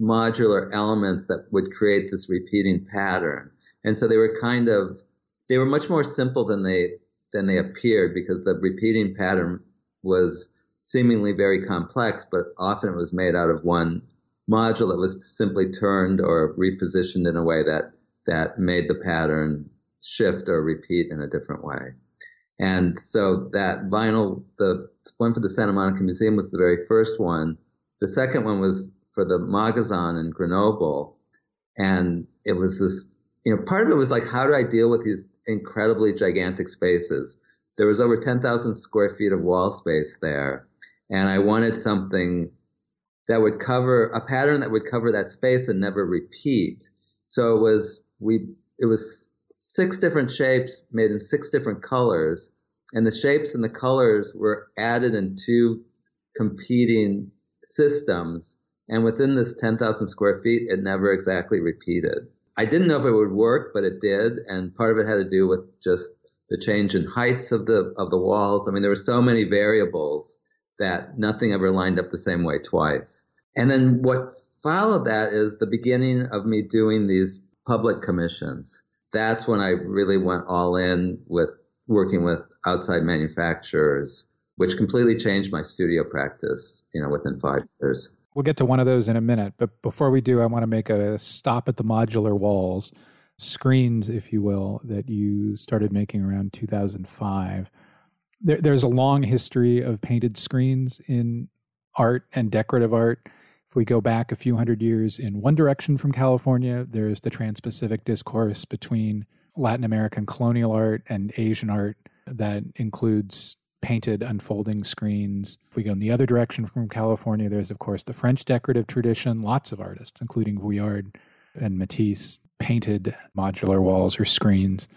modular elements that would create this repeating pattern. And so they were kind of they were much more simple than they than they appeared because the repeating pattern was seemingly very complex, but often it was made out of one module that was simply turned or repositioned in a way that that made the pattern shift or repeat in a different way. And so that vinyl, the one for the Santa Monica Museum was the very first one. The second one was for the Magasin in Grenoble. And it was this, you know, part of it was like, how do I deal with these incredibly gigantic spaces? There was over 10,000 square feet of wall space there. And I wanted something that would cover a pattern that would cover that space and never repeat. So it was, we, it was six different shapes made in six different colors, and the shapes and the colors were added in two competing systems. And within this 10,000 square feet, it never exactly repeated. I didn't know if it would work, but it did, and part of it had to do with just the change in heights of the of the walls. I mean, there were so many variables that nothing ever lined up the same way twice. And then what followed that is the beginning of me doing these public commissions that's when I really went all in with working with outside manufacturers, which completely changed my studio practice, you know, within five years. We'll get to one of those in a minute. But before we do, I want to make a stop at the modular walls, screens, if you will, that you started making around 2005. There, there's a long history of painted screens in art and decorative art. If we go back a few hundred years in one direction from California, there's the Trans Pacific discourse between Latin American colonial art and Asian art that includes painted unfolding screens. If we go in the other direction from California, there's, of course, the French decorative tradition. Lots of artists, including Vuillard and Matisse, painted modular walls or screens.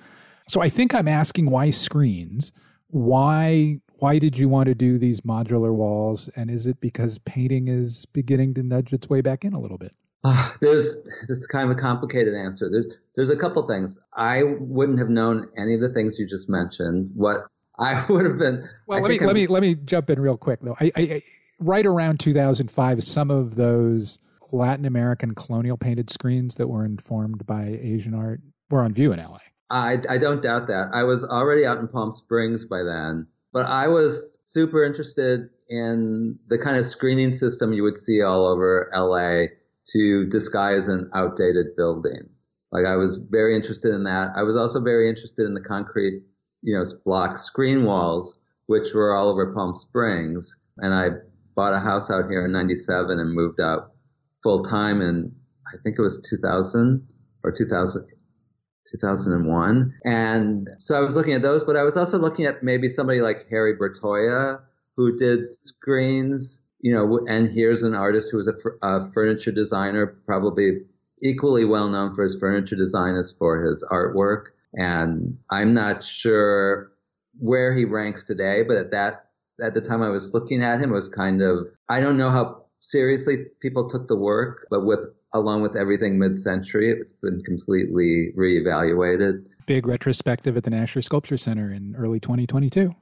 So I think I'm asking why screens? Why why did you want to do these modular walls? And is it because painting is beginning to nudge its way back in a little bit? Uh, there's it's kind of a complicated answer. There's there's a couple things. I wouldn't have known any of the things you just mentioned. What I would have been. Well, let me I'm, let me let me jump in real quick though. I, I, I right around 2005, some of those Latin American colonial painted screens that were informed by Asian art were on view in LA. I, I don't doubt that. I was already out in Palm Springs by then. But I was super interested in the kind of screening system you would see all over LA to disguise an outdated building. Like I was very interested in that. I was also very interested in the concrete, you know, block screen walls, which were all over Palm Springs. And I bought a house out here in 97 and moved out full time in, I think it was 2000 or 2000, 2001. And so I was looking at those, but I was also looking at maybe somebody like Harry Bertoia, who did screens, you know, and here's an artist who was a, a furniture designer, probably equally well known for his furniture design as for his artwork. And I'm not sure where he ranks today, but at that, at the time I was looking at him, it was kind of, I don't know how seriously people took the work, but with along with everything mid-century, it's been completely reevaluated. Big retrospective at the Nasher Sculpture Center in early 2022.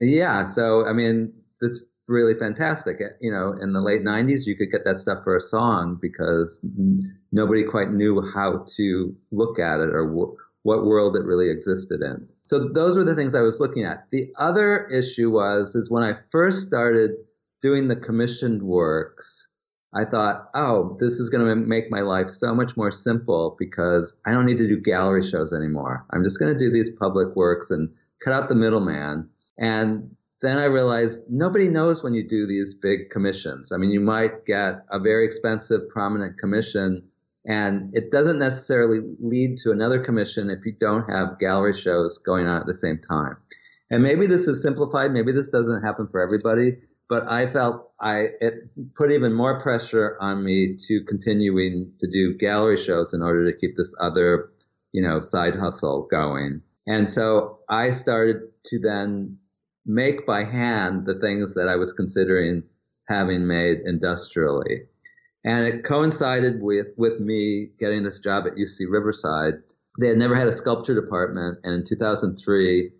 Yeah, so I mean, it's really fantastic. You know, in the late 90s, you could get that stuff for a song because nobody quite knew how to look at it or w- what world it really existed in. So those were the things I was looking at. The other issue was is when I first started doing the commissioned works, I thought, oh, this is going to make my life so much more simple because I don't need to do gallery shows anymore. I'm just going to do these public works and cut out the middleman. And then I realized nobody knows when you do these big commissions. I mean, you might get a very expensive, prominent commission, and it doesn't necessarily lead to another commission if you don't have gallery shows going on at the same time. And maybe this is simplified. Maybe this doesn't happen for everybody, but I felt I it put even more pressure on me to continuing to do gallery shows in order to keep this other, you know, side hustle going. And so I started to then make by hand the things that I was considering having made industrially. And it coincided with, with me getting this job at UC Riverside. They had never had a sculpture department. And in 2003,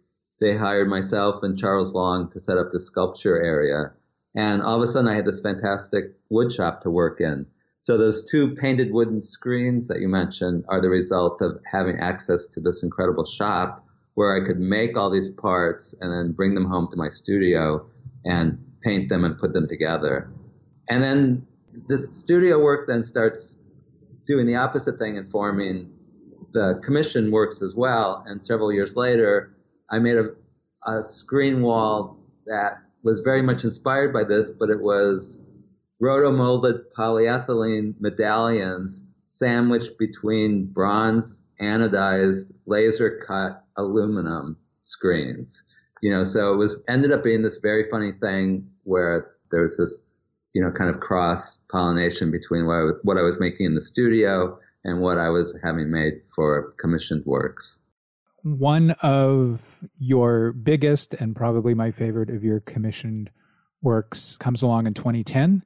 they hired myself and Charles Long to set up the sculpture area. And all of a sudden, I had this fantastic wood shop to work in. So those two painted wooden screens that you mentioned are the result of having access to this incredible shop where I could make all these parts and then bring them home to my studio and paint them and put them together. And then this studio work then starts doing the opposite thing and forming the commission works as well. And several years later, I made a, a screen wall that was very much inspired by this, but it was roto-molded polyethylene medallions sandwiched between bronze anodized laser cut aluminum screens. You know, so it was ended up being this very funny thing where there was this, you know, kind of cross pollination between what I, what I was making in the studio and what I was having made for commissioned works. One of your biggest and probably my favorite of your commissioned works comes along in 2010.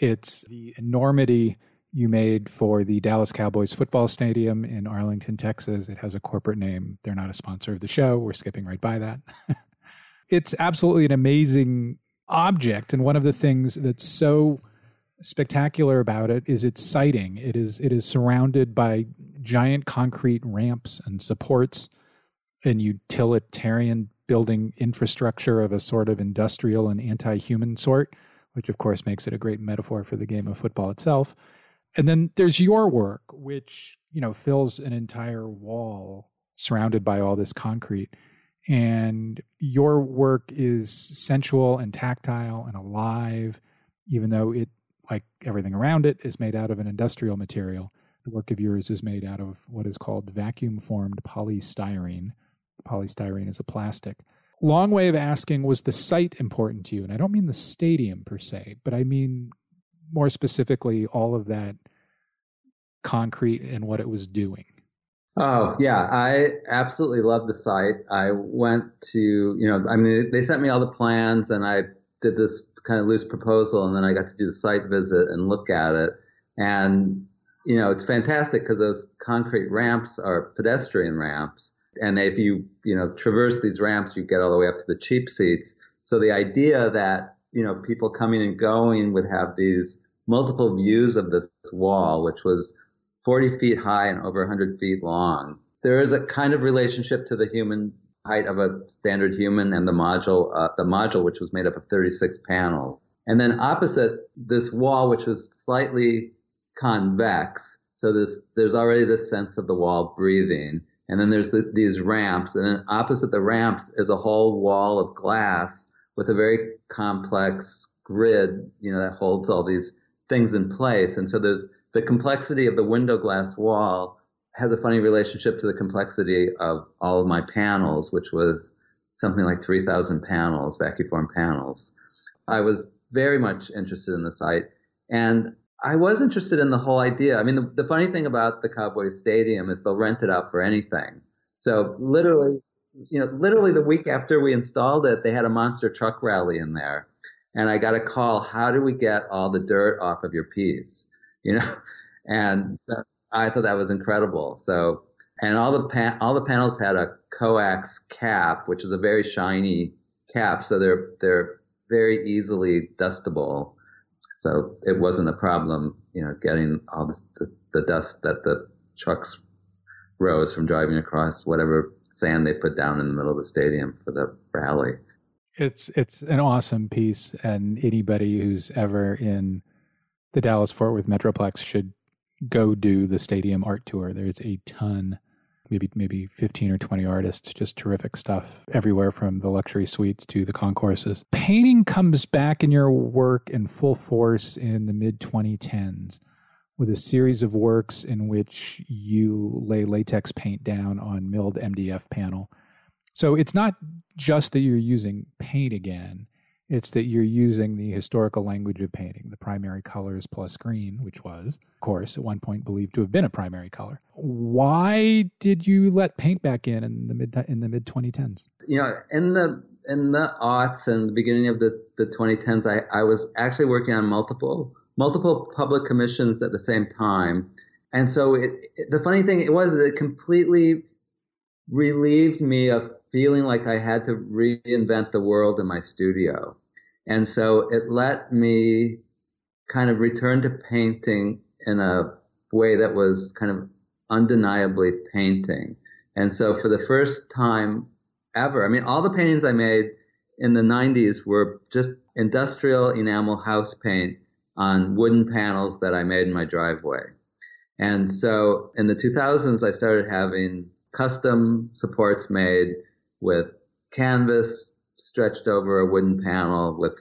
It's the enormity you made for the Dallas Cowboys football stadium in Arlington, Texas. It has a corporate name. They're not a sponsor of the show. We're skipping right by that. it's absolutely an amazing object. And one of the things that's so spectacular about it is its siting. It is it is surrounded by giant concrete ramps and supports and utilitarian building infrastructure of a sort of industrial and anti-human sort, which of course makes it a great metaphor for the game of football itself. And then there's your work, which, you know, fills an entire wall surrounded by all this concrete. And your work is sensual and tactile and alive, even though it, like everything around it, is made out of an industrial material. The work of yours is made out of what is called vacuum formed polystyrene. Polystyrene is a plastic. Long way of asking, was the site important to you? And I don't mean the stadium per se, but I mean more specifically all of that concrete and what it was doing? Oh yeah, I absolutely love the site. I went to, you know, I mean, they sent me all the plans, and I did this kind of loose proposal, and then I got to do the site visit and look at it. And you know, it's fantastic because those concrete ramps are pedestrian ramps, and if you you know traverse these ramps, you get all the way up to the cheap seats. So the idea that you know, people coming and going would have these multiple views of this wall, which was 40 feet high and over 100 feet long. There is a kind of relationship to the human height of a standard human and the module, uh, the module, which was made up of 36 panels. And then opposite this wall, which was slightly convex, so there's there's already this sense of the wall breathing. And then there's the, these ramps, and then opposite the ramps is a whole wall of glass with a very complex grid, you know, that holds all these things in place. And so there's the complexity of the window glass wall has a funny relationship to the complexity of all of my panels, which was something like 3,000 panels, vacuum form panels. I was very much interested in the site. And I was interested in the whole idea. I mean, the, the funny thing about the Cowboys Stadium is they'll rent it out for anything. So literally, you know, literally the week after we installed it, they had a monster truck rally in there. And I got a call, how do we get all the dirt off of your piece? You know? And so I thought that was incredible. So, and all the pa- all the panels had a coax cap, which is a very shiny cap, so they're they're very easily dustable. So it wasn't a problem, you know, getting all the, the, the dust that the trucks rose from driving across whatever sand they put down in the middle of the stadium for the rally. It's it's an awesome piece, and anybody who's ever in the Dallas Fort Worth Metroplex should go do the stadium art tour. There's a ton, maybe maybe 15 or 20 artists, just terrific stuff everywhere from the luxury suites to the concourses. Painting comes back in your work in full force in the mid 2010s with a series of works in which you lay latex paint down on milled MDF panel. So it's not just that you're using paint again, it's that you're using the historical language of painting, the primary colors plus green, which was, of course, at one point believed to have been a primary color. Why did you let paint back in in the mid in the mid 2010s? You know, in the in the aughts and the beginning of the, the 2010s, I, I was actually working on multiple multiple public commissions at the same time. And so it, it, the funny thing it was it completely relieved me of feeling like I had to reinvent the world in my studio. And so it let me kind of return to painting in a way that was kind of undeniably painting. And so for the first time ever, I mean, all the paintings I made in the 90s were just industrial enamel house paint on wooden panels that I made in my driveway. And so in the 2000s, I started having custom supports made with canvas stretched over a wooden panel with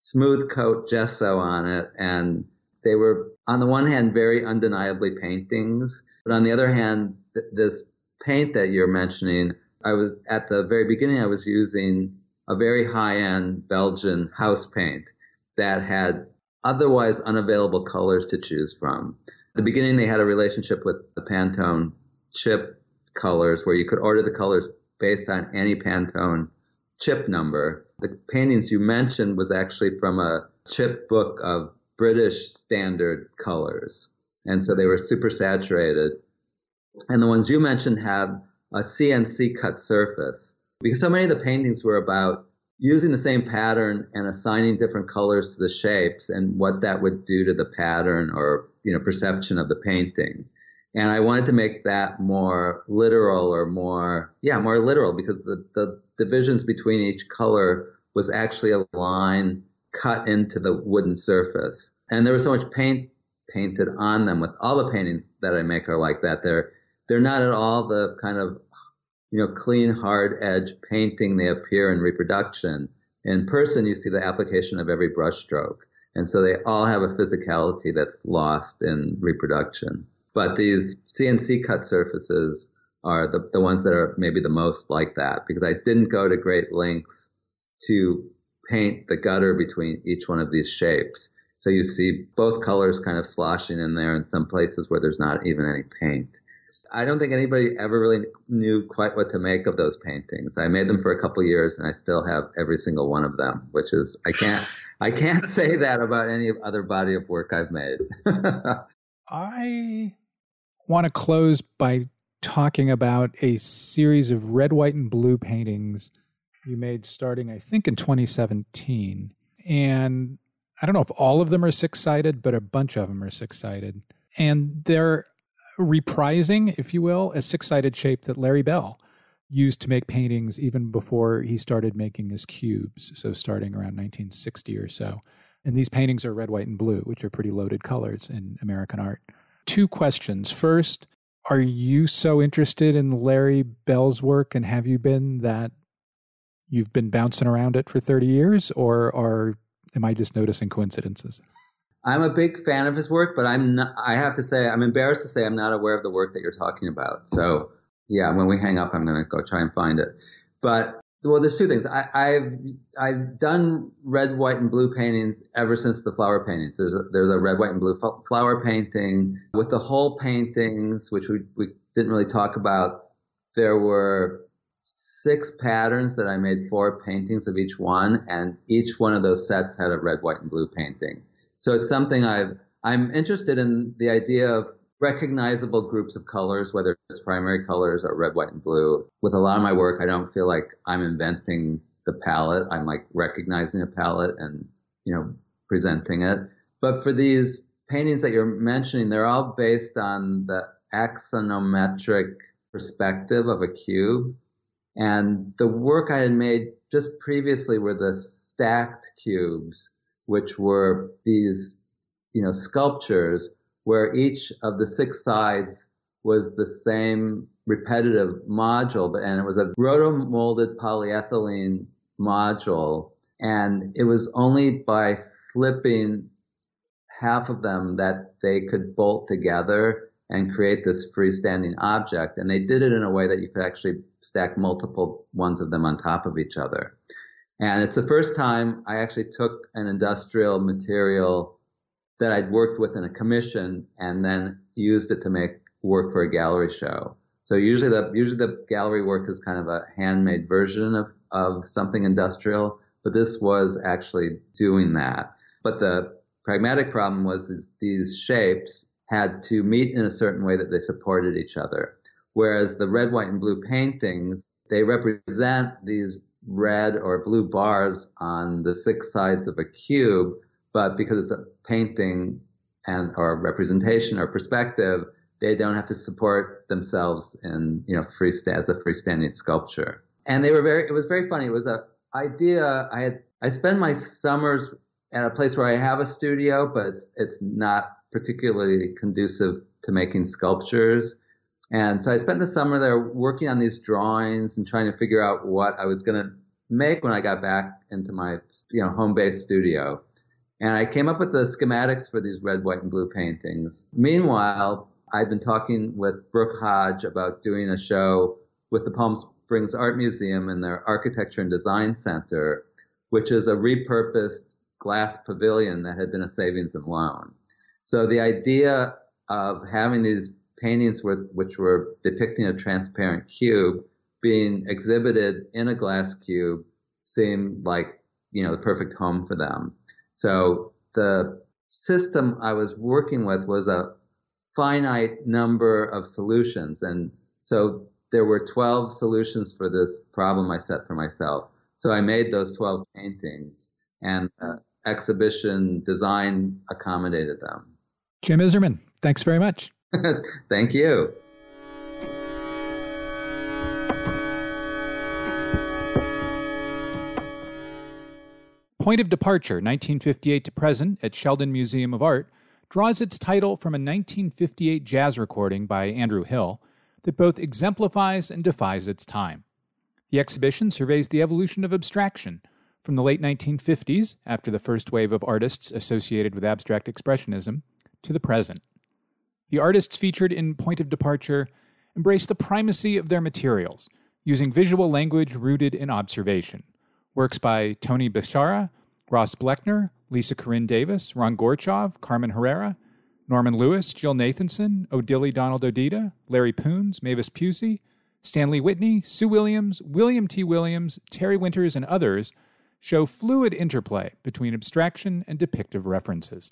smooth coat gesso on it. And they were, on the one hand, very undeniably paintings. But on the other hand, th- this paint that you're mentioning, I was at the very beginning, I was using a very high end Belgian house paint that had otherwise unavailable colors to choose from. At the beginning, they had a relationship with the Pantone chip colors where you could order the colors based on any Pantone chip number. The paintings you mentioned was actually from a chip book of British standard colors. And so they were super saturated. And the ones you mentioned had a CNC cut surface because so many of the paintings were about using the same pattern and assigning different colors to the shapes and what that would do to the pattern or you know perception of the painting and i wanted to make that more literal or more yeah more literal because the, the divisions between each color was actually a line cut into the wooden surface and there was so much paint painted on them with all the paintings that i make are like that they're they're not at all the kind of you know, clean, hard edge painting they appear in reproduction. In person, you see the application of every brushstroke. And so they all have a physicality that's lost in reproduction. But these CNC cut surfaces are the, the ones that are maybe the most like that because I didn't go to great lengths to paint the gutter between each one of these shapes. So you see both colors kind of sloshing in there in some places where there's not even any paint. I don't think anybody ever really knew quite what to make of those paintings. I made them for a couple years, and I still have every single one of them, which is I can't I can't say that about any other body of work I've made. I want to close by talking about a series of red, white, and blue paintings you made starting, I think, in 2017. And I don't know if all of them are six sided, but a bunch of them are six sided. And they're reprising, if you will, a six sided shape that Larry Bell used to make paintings even before he started making his cubes. So, starting around 1960 or so. And these paintings are red, white, and blue, which are pretty loaded colors in American art. Two questions. First, are you so interested in Larry Bell's work and have you been that you've been bouncing around it for 30 years or are am I just noticing coincidences? I'm a big fan of his work, but I'm not, I have to say I'm embarrassed to say I'm not aware of the work that you're talking about. So yeah, when we hang up, I'm going to go try and find it. But well, there's two things. I, have I've done red, white, and blue paintings ever since the flower paintings. There's a, there's a red, white, and blue flower painting with the whole paintings, which we we didn't really talk about. There were six patterns that I made four paintings of each one, and each one of those sets had a red, white, and blue painting. So it's something I've, I'm interested in the idea of recognizable groups of colors, whether it's primary colors or red, white, and blue. With a lot of my work, I don't feel like I'm inventing the palette. I'm like recognizing a palette and, you know, presenting it. But for these paintings that you're mentioning, they're all based on the axonometric perspective of a cube. And the work I had made just previously were the stacked cubes which were these, you know, sculptures where each of the six sides was the same repetitive module, and it was a rotomolded polyethylene module, and it was only by flipping half of them that they could bolt together and create this freestanding object. And they did it in a way that you could actually stack multiple ones of them on top of each other. And it's the first time I actually took an industrial material that I'd worked with in a commission and then used it to make work for a gallery show. So usually the usually the gallery work is kind of a handmade version of, of something industrial, but this was actually doing that. But the pragmatic problem was these, these shapes had to meet in a certain way that they supported each other. Whereas the red, white, and blue paintings, they represent these red or blue bars on the six sides of a cube, but because it's a painting and or representation or perspective, they don't have to support themselves in you know freestand as a freestanding sculpture. And they were very. It was very funny. It was a idea I had. I spend my summers at a place where I have a studio, but it's it's not particularly conducive to making sculptures. And so I spent the summer there working on these drawings and trying to figure out what I was going to make when I got back into my you know home-based studio. And I came up with the schematics for these red, white, and blue paintings. Meanwhile, I'd been talking with Brooke Hodge about doing a show with the Palm Springs Art Museum and their Architecture and Design Center, which is a repurposed glass pavilion that had been a savings and loan. So the idea of having these paintings with, which were depicting a transparent cube being exhibited in a glass cube seemed like you know the perfect home for them. So the system I was working with was a finite number of solutions, and so there were 12 solutions for this problem I set for myself. So I made those 12 paintings, and uh, exhibition design accommodated them. Jim Isermann, thanks very much. Thank you. Point of Departure, 1958 to present, at Sheldon Museum of Art, draws its title from a 1958 jazz recording by Andrew Hill that both exemplifies and defies its time. The exhibition surveys the evolution of abstraction from the late 1950s, after the first wave of artists associated with abstract expressionism, to the present. The artists featured in Point of Departure embrace the primacy of their materials, using visual language rooted in observation. Works by Tony Bechara, Ross Bleckner, Lisa Corinne Davis, Ron Gorchov, Carmen Herrera, Norman Lewis, Jill Nathanson, Odili Donald Odita, Larry Poons, Mavis Pusey, Stanley Whitney, Sue Williams, William T. Williams, Terry Winters, and others show fluid interplay between abstraction and depictive references.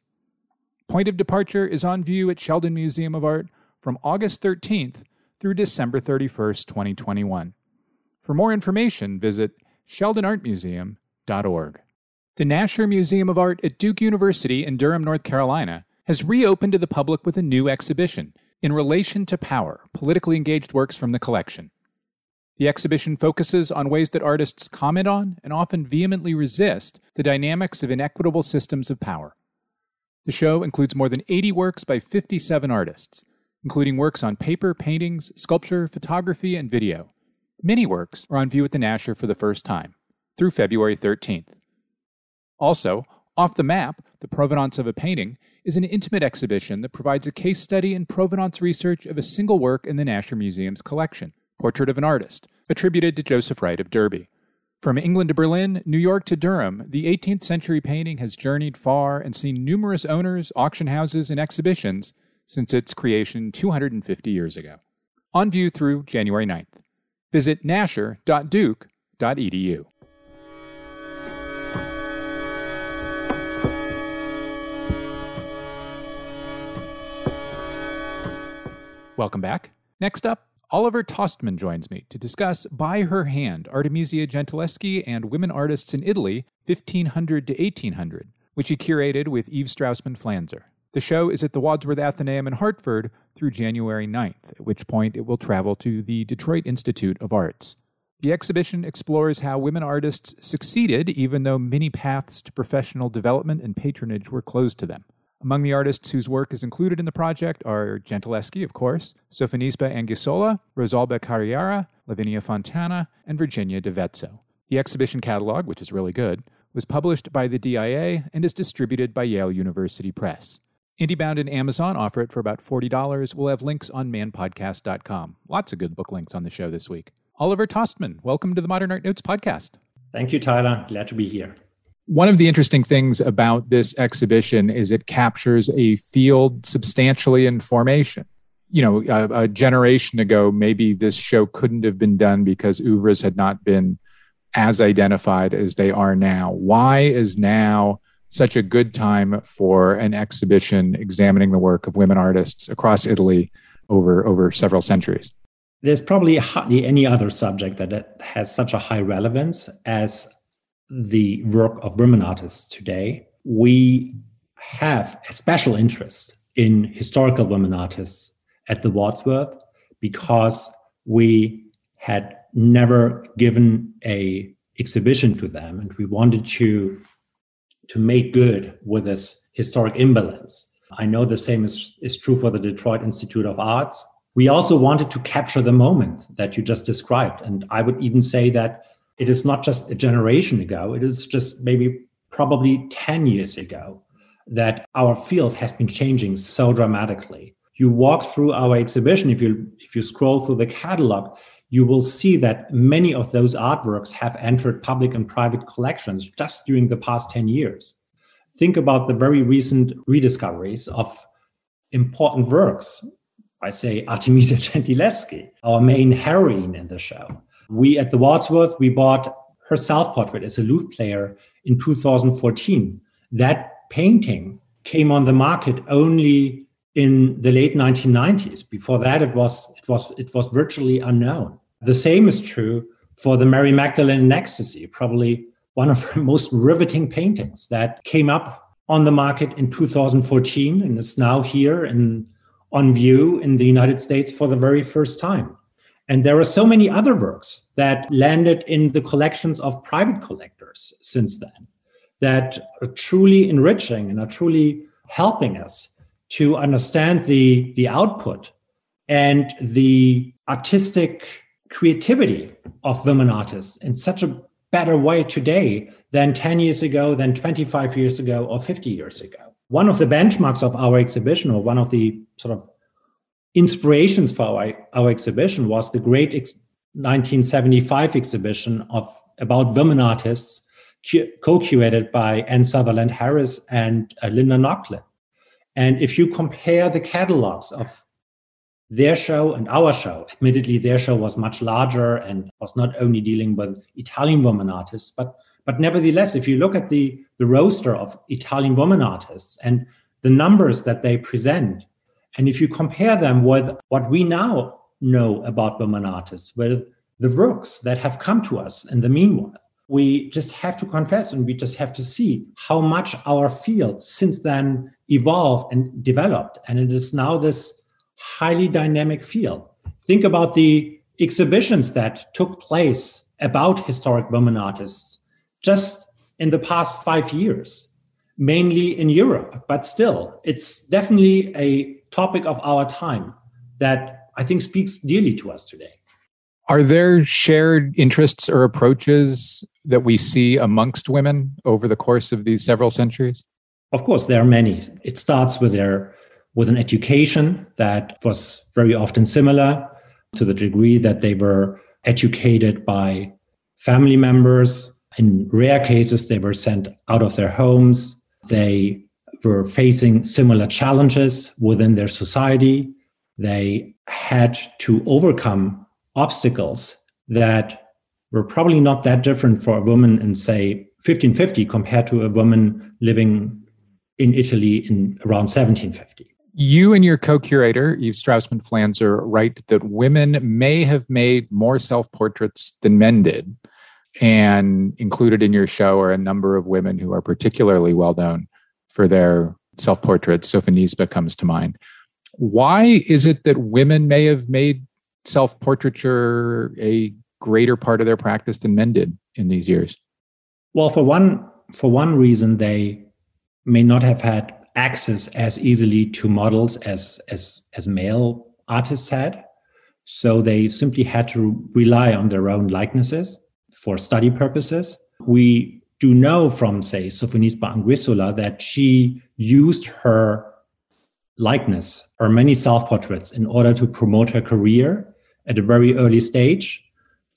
Point of Departure is on view at Sheldon Museum of Art from August 13th through December 31st, 2021. For more information, visit sheldonartmuseum.org. The Nasher Museum of Art at Duke University in Durham, North Carolina, has reopened to the public with a new exhibition, In Relation to Power Politically Engaged Works from the Collection. The exhibition focuses on ways that artists comment on and often vehemently resist the dynamics of inequitable systems of power. The show includes more than 80 works by 57 artists, including works on paper, paintings, sculpture, photography, and video. Many works are on view at the Nasher for the first time, through February 13th. Also, Off the Map, The Provenance of a Painting, is an intimate exhibition that provides a case study in provenance research of a single work in the Nasher Museum's collection. Portrait of an Artist, attributed to Joseph Wright of Derby. From England to Berlin, New York to Durham, the 18th century painting has journeyed far and seen numerous owners, auction houses, and exhibitions since its creation 250 years ago. On view through January 9th. Visit nasher.duke.edu. Welcome back. Next up, Oliver Tostmann joins me to discuss By Her Hand Artemisia Gentileschi and Women Artists in Italy, 1500 to 1800, which he curated with Eve Straussman Pflanzer. The show is at the Wadsworth Atheneum in Hartford through January 9th, at which point it will travel to the Detroit Institute of Arts. The exhibition explores how women artists succeeded even though many paths to professional development and patronage were closed to them. Among the artists whose work is included in the project are Gentileschi, of course, Sofonisba Anguissola, Rosalba Carriera, Lavinia Fontana, and Virginia da Vezzo. The exhibition catalog, which is really good, was published by the DIA and is distributed by Yale University Press. IndieBound and Amazon offer it for about $40. We'll have links on manpodcast.com. Lots of good book links on the show this week. Oliver Tostmann, welcome to the Modern Art Notes podcast. Thank you, Tyler. Glad to be here. One of the interesting things about this exhibition is it captures a field substantially in formation. You know, a, a generation ago, maybe this show couldn't have been done because oeuvres had not been as identified as they are now. Why is now such a good time for an exhibition examining the work of women artists across Italy over, over several centuries? There's probably hardly any other subject that has such a high relevance as the work of women artists today, we have a special interest in historical women artists at the Wadsworth because we had never given a exhibition to them and we wanted to to make good with this historic imbalance. I know the same is, is true for the detroit institute of arts. We also wanted to capture the moment that you just described. And i would even say that it is not just a generation ago, it is just maybe probably 10 years ago that our field has been changing so dramatically. You walk through our exhibition, if you if you scroll through the catalog, you will see that many of those artworks have entered public and private collections just during the past 10 years. Think about the very recent rediscoveries of important works by, say, Artemisia Gentileschi, our main heroine in the show we at the Wadsworth, we bought her self-portrait as a lute player in 2014. That painting came on the market only in the late 1990s. Before that, it was it was it was virtually unknown. The same is true for the Mary Magdalene in Ecstasy, probably one of her most riveting paintings that came up on the market in 2014 and is now here and on view in the United States for the very first time. And there are so many other works that landed in the collections of private collectors since then that are truly enriching and are truly helping us to understand the, the output and the artistic creativity of women artists in such a better way today than 10 years ago, than 25 years ago, or 50 years ago. One of the benchmarks of our exhibition, or one of the sort of inspirations for our, our exhibition was the great ex- 1975 exhibition of about women artists co-curated by Anne Sutherland Harris and uh, Linda Nochlin. And if you compare the catalogs of their show and our show, admittedly their show was much larger and was not only dealing with Italian women artists, but but nevertheless, if you look at the the roster of Italian women artists and the numbers that they present, and if you compare them with what we now know about women artists, with the works that have come to us in the meanwhile, we just have to confess and we just have to see how much our field since then evolved and developed. And it is now this highly dynamic field. Think about the exhibitions that took place about historic women artists just in the past five years, mainly in Europe, but still, it's definitely a topic of our time that I think speaks dearly to us today. Are there shared interests or approaches that we see amongst women over the course of these several centuries? Of course, there are many. It starts with their with an education that was very often similar to the degree that they were educated by family members. In rare cases, they were sent out of their homes. They were facing similar challenges within their society. They had to overcome obstacles that were probably not that different for a woman in, say, 1550 compared to a woman living in Italy in around 1750. You and your co curator, Eve Straussman Pflanzer, write that women may have made more self portraits than men did. And included in your show are a number of women who are particularly well known for their self portraits. Sofonisba comes to mind. Why is it that women may have made self portraiture a greater part of their practice than men did in these years? Well, for one, for one reason, they may not have had access as easily to models as as as male artists had. So they simply had to rely on their own likenesses for study purposes. We do know from, say, Sofonisba Anguissola that she used her likeness or many self portraits in order to promote her career at a very early stage.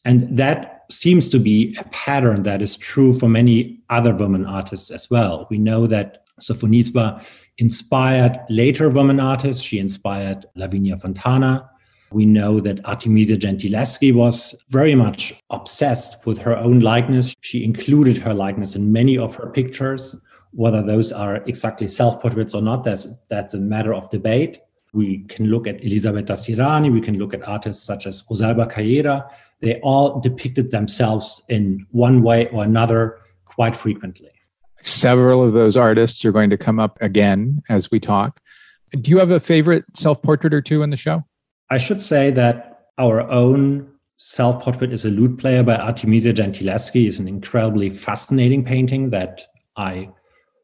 And that seems to be a pattern that is true for many other women artists as well. We know that Sofonisba inspired later women artists. She inspired Lavinia Fontana. We know that Artemisia Gentileschi was very much obsessed with her own likeness. She included her likeness in many of her pictures. Whether those are exactly self portraits or not, that's, that's a matter of debate. We can look at Elisabetta Sirani, we can look at artists such as Rosalba Carriera. They all depicted themselves in one way or another quite frequently. Several of those artists are going to come up again as we talk. Do you have a favorite self portrait or two in the show? I should say that our own self portrait is a lute player by Artemisia Gentileschi is an incredibly fascinating painting that I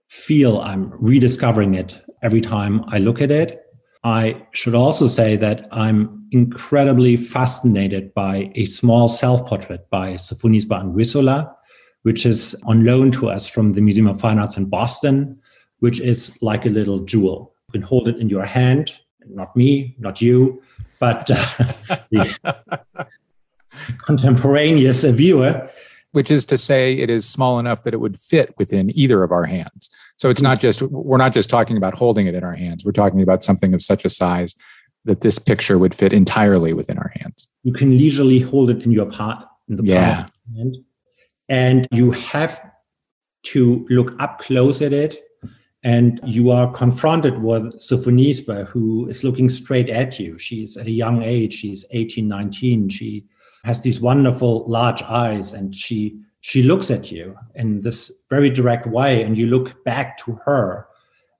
feel I'm rediscovering it every time I look at it. I should also say that I'm incredibly fascinated by a small self portrait by Sofonisba Anguissola, which is on loan to us from the Museum of Fine Arts in Boston, which is like a little jewel. You can hold it in your hand, not me, not you, but uh, the contemporaneous viewer which is to say it is small enough that it would fit within either of our hands. So it's not just, we're not just talking about holding it in our hands. We're talking about something of such a size that this picture would fit entirely within our hands. You can leisurely hold it in your part, in the yeah. palm hand. And you have to look up close at it. And you are confronted with Sofonisba, who is looking straight at you. She's at a young age, she's 18, 19. She has these wonderful large eyes and she she looks at you in this very direct way and you look back to her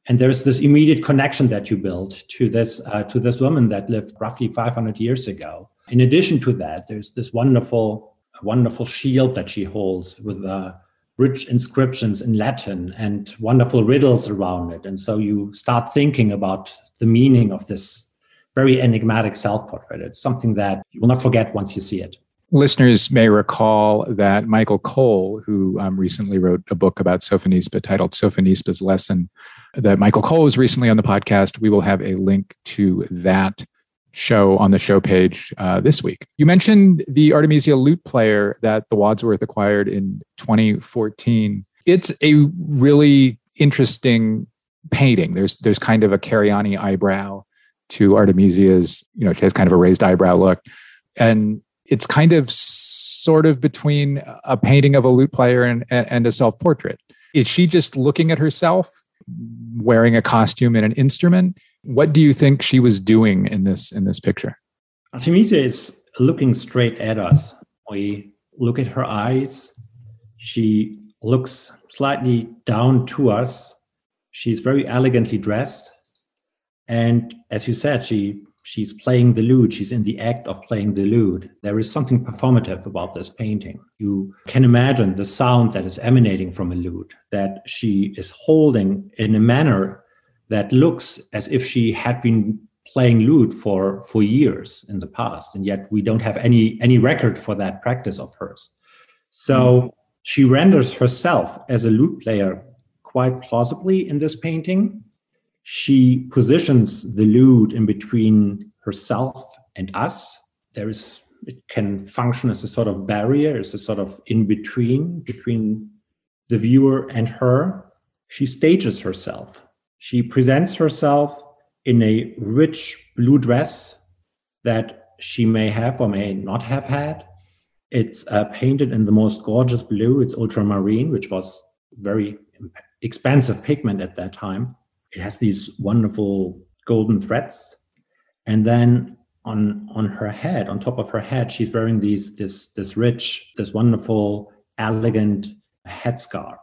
and there's this immediate connection that you build to this uh, to this woman that lived roughly 500 years ago in addition to that there's this wonderful wonderful shield that she holds with uh, rich inscriptions in latin and wonderful riddles around it and so you start thinking about the meaning of this very enigmatic self portrait. It's something that you will not forget once you see it. Listeners may recall that Michael Cole, who um, recently wrote a book about Sofonisba titled Sofonisba's Lesson, that Michael Cole was recently on the podcast. We will have a link to that show on the show page uh, this week. You mentioned the Artemisia lute player that the Wadsworth acquired in 2014. It's a really interesting painting. There's there's kind of a Cariani eyebrow to Artemisia's, you know, she has kind of a raised eyebrow look. And it's kind of sort of between a painting of a lute player and, and a self portrait. Is she just looking at herself wearing a costume and an instrument? What do you think she was doing in this in this picture? Artemisia is looking straight at us. We look at her eyes. She looks slightly down to us. She's very elegantly dressed. And as you said, she she's playing the lute. She's in the act of playing the lute. There is something performative about this painting. You can imagine the sound that is emanating from a lute that she is holding in a manner that looks as if she had been playing lute for for years in the past and yet we don't have any any record for that practice of hers so mm. she renders herself as a lute player quite plausibly in this painting she positions the lute in between herself and us. There is it can function as a sort of barrier, as a sort of in between between the viewer and her. She stages herself. She presents herself in a rich blue dress that she may have or may not have had. It's uh, painted in the most gorgeous blue. It's ultramarine, which was very expensive pigment at that time it has these wonderful golden threads. And then on on her head on top of her head she's wearing these this this rich this wonderful elegant headscarf.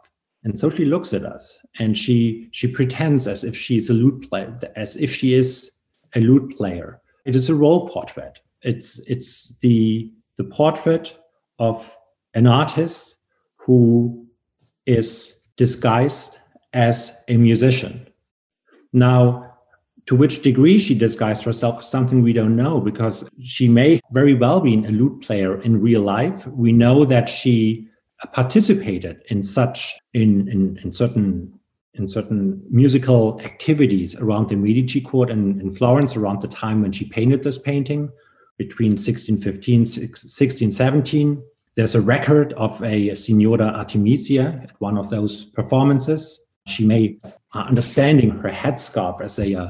And so she looks at us and she she pretends as if she's a lute player as if she is a lute player. It is a role portrait. It's it's the the portrait of an artist who is disguised as a musician now, to which degree she disguised herself is something we don't know because she may very well be a lute player in real life. We know that she participated in such in, in, in certain in certain musical activities around the Medici court in, in Florence around the time when she painted this painting between 1615 1617 there's a record of a Signora Artemisia at one of those performances. She uh, understanding her headscarf as a uh,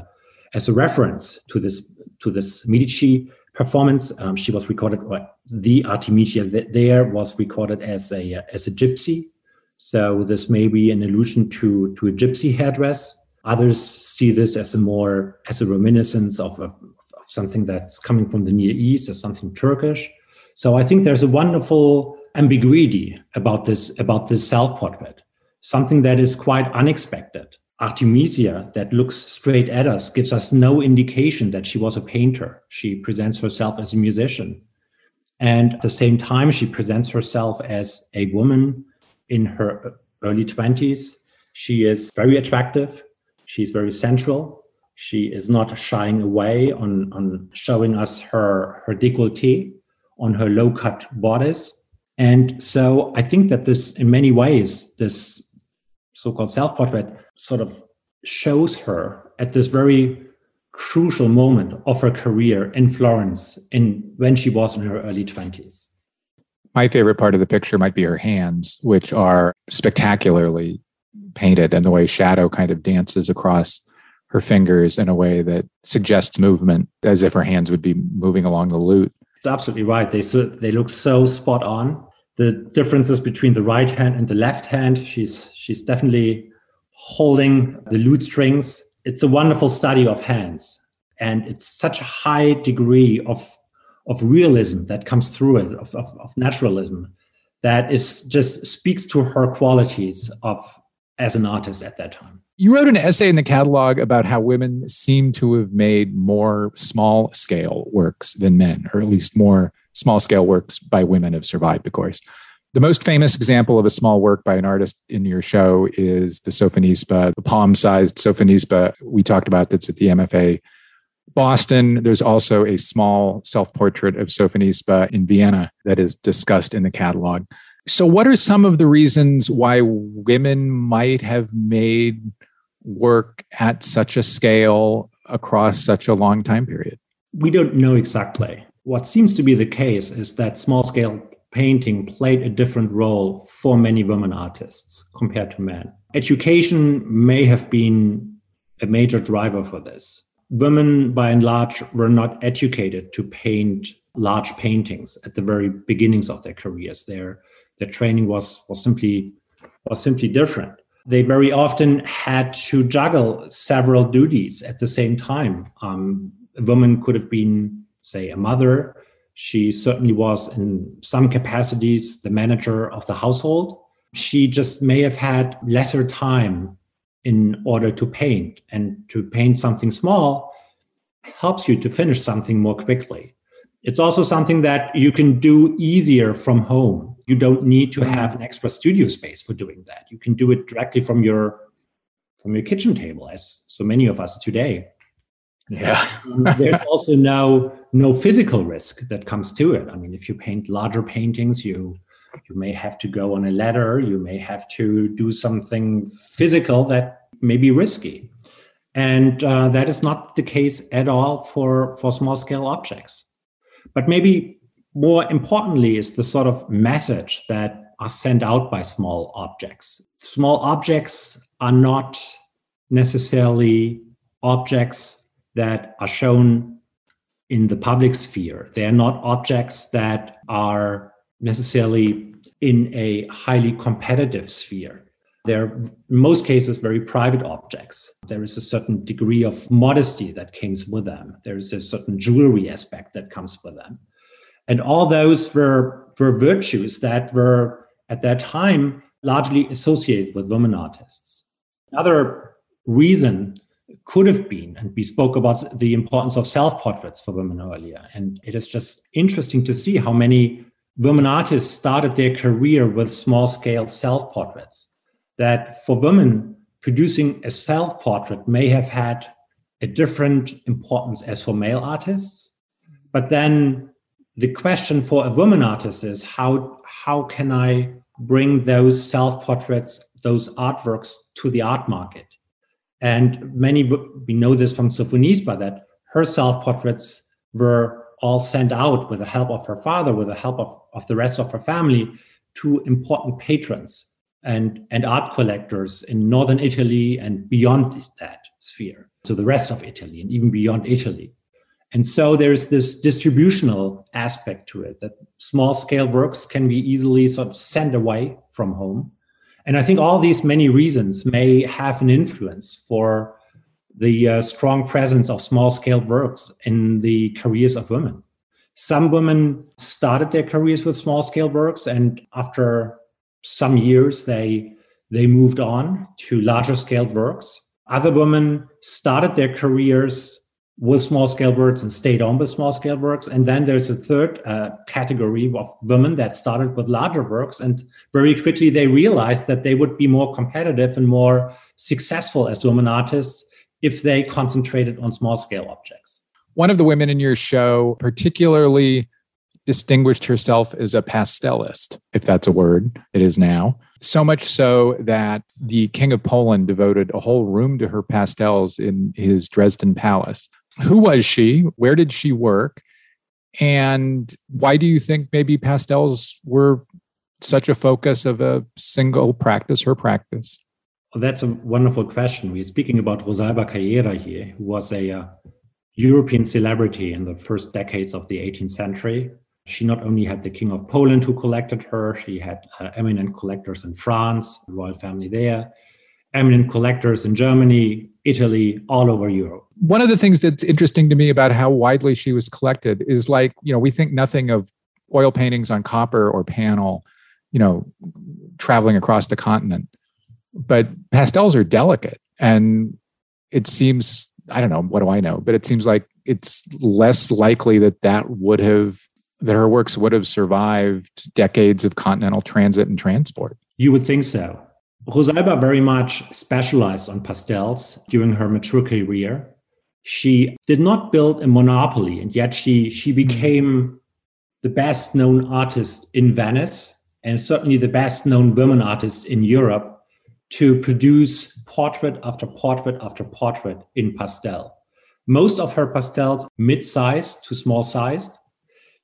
as a reference to this to this Medici performance. Um, she was recorded, well, the Artemisia there was recorded as a uh, as a gypsy. So this may be an allusion to to a gypsy headdress. Others see this as a more as a reminiscence of, of, of something that's coming from the Near East, as something Turkish. So I think there's a wonderful ambiguity about this about this self-portrait, something that is quite unexpected. Artemisia, that looks straight at us, gives us no indication that she was a painter. She presents herself as a musician. And at the same time, she presents herself as a woman in her early 20s. She is very attractive. She's very sensual. She is not shying away on, on showing us her, her décolleté on her low cut bodice. And so I think that this, in many ways, this so called self portrait sort of shows her at this very crucial moment of her career in Florence in when she was in her early 20s. My favorite part of the picture might be her hands, which are spectacularly painted and the way shadow kind of dances across her fingers in a way that suggests movement as if her hands would be moving along the lute. It's absolutely right. They so, they look so spot on. The differences between the right hand and the left hand, she's she's definitely holding the lute strings. It's a wonderful study of hands, and it's such a high degree of of realism that comes through it, of, of, of naturalism, that is just speaks to her qualities of as an artist at that time. You wrote an essay in the catalog about how women seem to have made more small scale works than men, or at least more small scale works by women have survived, of course. The most famous example of a small work by an artist in your show is the Sofonisba, the palm sized Sofonisba we talked about that's at the MFA Boston. There's also a small self portrait of Sofonisba in Vienna that is discussed in the catalog. So, what are some of the reasons why women might have made work at such a scale across such a long time period? We don't know exactly. What seems to be the case is that small scale painting played a different role for many women artists compared to men. Education may have been a major driver for this. Women, by and large, were not educated to paint large paintings at the very beginnings of their careers. Their, their training was, was, simply, was simply different they very often had to juggle several duties at the same time. Um, a woman could have been, say, a mother. She certainly was, in some capacities, the manager of the household. She just may have had lesser time in order to paint, and to paint something small helps you to finish something more quickly. It's also something that you can do easier from home you don't need to have an extra studio space for doing that you can do it directly from your from your kitchen table as so many of us today yeah there's also no no physical risk that comes to it. I mean if you paint larger paintings you you may have to go on a ladder you may have to do something physical that may be risky. And uh, that is not the case at all for for small scale objects. But maybe more importantly is the sort of message that are sent out by small objects. Small objects are not necessarily objects that are shown in the public sphere. They are not objects that are necessarily in a highly competitive sphere. They're in most cases very private objects. There is a certain degree of modesty that comes with them. There is a certain jewelry aspect that comes with them. And all those were, were virtues that were at that time largely associated with women artists. Another reason could have been, and we spoke about the importance of self portraits for women earlier. And it is just interesting to see how many women artists started their career with small scale self portraits. That for women, producing a self portrait may have had a different importance as for male artists. But then the question for a woman artist is how how can I bring those self portraits those artworks to the art market. And many, we know this from Sofonisba, that her self portraits were all sent out with the help of her father, with the help of, of the rest of her family to important patrons and, and art collectors in northern Italy and beyond that sphere, to the rest of Italy and even beyond Italy. And so there's this distributional aspect to it that small scale works can be easily sort of sent away from home. And I think all these many reasons may have an influence for the uh, strong presence of small scale works in the careers of women. Some women started their careers with small scale works, and after some years, they they moved on to larger scale works. Other women started their careers with small scale works and stayed on with small scale works. And then there's a third uh, category of women that started with larger works. And very quickly they realized that they would be more competitive and more successful as women artists if they concentrated on small scale objects. One of the women in your show particularly distinguished herself as a pastelist, if that's a word, it is now. So much so that the King of Poland devoted a whole room to her pastels in his Dresden palace who was she? Where did she work? And why do you think maybe pastels were such a focus of a single practice, her practice? Well, that's a wonderful question. We're speaking about Rosalba Carriera here, who was a uh, European celebrity in the first decades of the 18th century. She not only had the King of Poland who collected her, she had uh, eminent collectors in France, the royal family there, eminent collectors in Germany, Italy, all over Europe. One of the things that's interesting to me about how widely she was collected is like, you know, we think nothing of oil paintings on copper or panel, you know, traveling across the continent. But pastels are delicate. And it seems, I don't know, what do I know? But it seems like it's less likely that that would have, that her works would have survived decades of continental transit and transport. You would think so. Rosalba very much specialized on pastels during her mature career. She did not build a monopoly, and yet she, she hmm. became the best known artist in Venice and certainly the best known women artist in Europe to produce portrait after portrait after portrait in pastel. Most of her pastels mid-sized to small sized.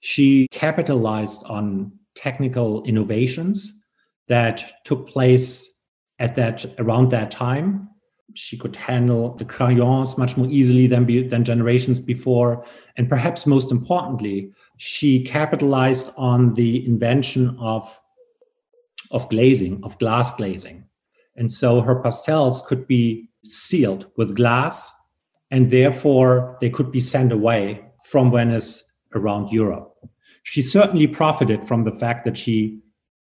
She capitalized on technical innovations that took place at that around that time. She could handle the crayons much more easily than be, than generations before, and perhaps most importantly, she capitalized on the invention of of glazing, of glass glazing, and so her pastels could be sealed with glass, and therefore they could be sent away from Venice around Europe. She certainly profited from the fact that she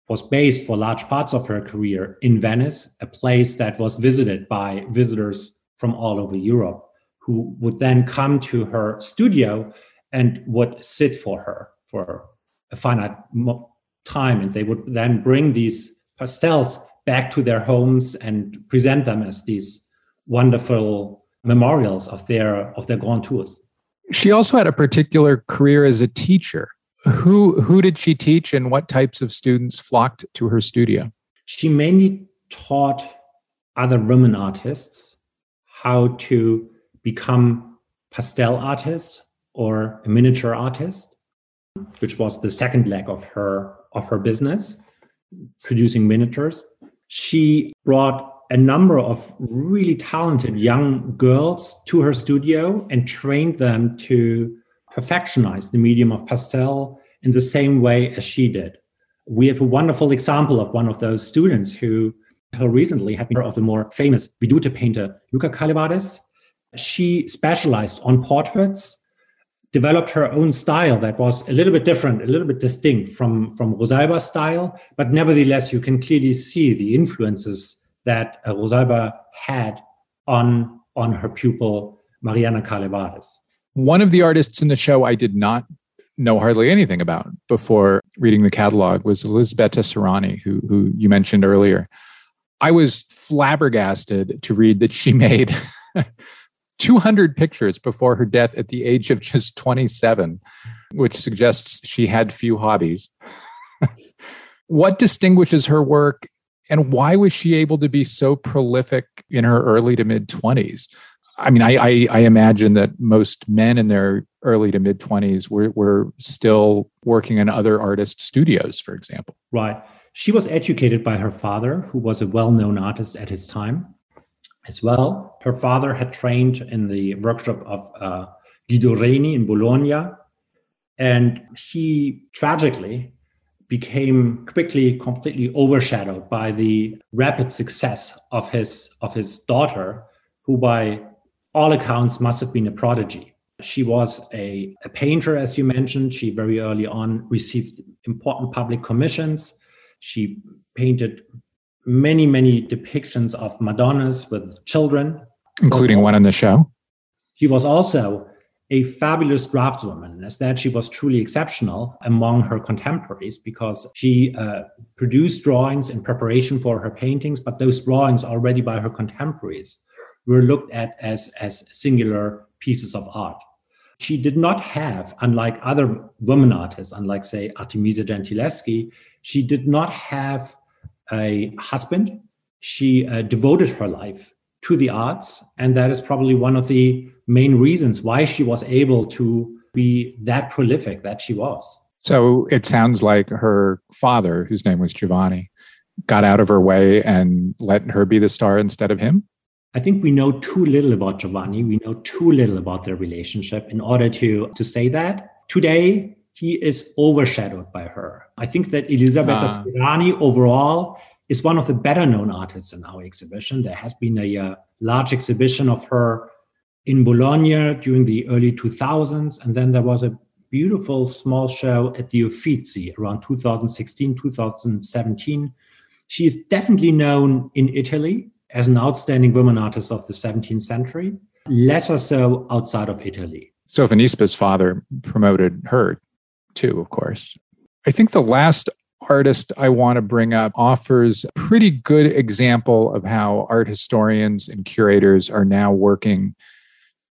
was based for large parts of her career in Venice, a place that was visited by visitors from all over Europe who would then come to her studio and would sit for her for a finite time. And they would then bring these pastels back to their homes and present them as these wonderful memorials of their of their grand tours. She also had a particular career as a teacher. Who who did she teach, and what types of students flocked to her studio? She mainly taught other women artists how to become pastel artists or a miniature artist, which was the second leg of her of her business, producing miniatures. She brought a number of really talented young girls to her studio and trained them to perfectionize the medium of pastel in the same way as she did. We have a wonderful example of one of those students who, until recently, had been of the more famous Vedute painter Luca Carlevarijs. She specialized on portraits, developed her own style that was a little bit different, a little bit distinct from, from Rosalba's style, but nevertheless, you can clearly see the influences that uh, Rosalba had on, on her pupil, Mariana Carlevarijs. One of the artists in the show I did not know hardly anything about before reading the catalog was Elisabetta Sirani, who, who you mentioned earlier. I was flabbergasted to read that she made 200 pictures before her death at the age of just 27, which suggests she had few hobbies. what distinguishes her work And why was she able to be so prolific in her early to mid 20s? I mean, I, I, I, imagine that most men in their early to mid 20s were, were still working in other artist studios, for example. Right. She was educated by her father, who was a well known artist at his time as well. Her father had trained in the workshop of uh, Guido Reni in Bologna. And he tragically became quickly completely overshadowed by the rapid success of his of his daughter who by all accounts must have been a prodigy. She was a, a painter as you mentioned. She very early on received important public commissions. She painted many many depictions of madonnas with children. Including one in the show. She was also a fabulous draftswoman. As that, she was truly exceptional among her contemporaries because she uh, produced drawings in preparation for her paintings, but those drawings already by her contemporaries were looked at as, as singular pieces of art. She did not have, unlike other women artists, unlike, say, Artemisia Gentileschi, she did not have a husband. She uh, devoted her life to the arts. And that is probably one of the main reasons why she was able to be that prolific that she was. So it sounds like her father, whose name was Giovanni, got out of her way and let her be the star instead of him? I think we know too little about Giovanni. We know too little about their relationship in order to, to say that. Today, he is overshadowed by her. I think that Elisabetta uh. Overall is one of the better known artists in our exhibition. There has been a, a uh, large exhibition of her in Bologna during the early 2000s. And then there was a beautiful small show at the Uffizi around 2016, 2017. She is definitely known in Italy as an outstanding woman artist of the 17th century, lesser so outside of Italy. So Sofonisba's father promoted her too, of course. I think the last artist I want to bring up offers a pretty good example of how art historians and curators are now working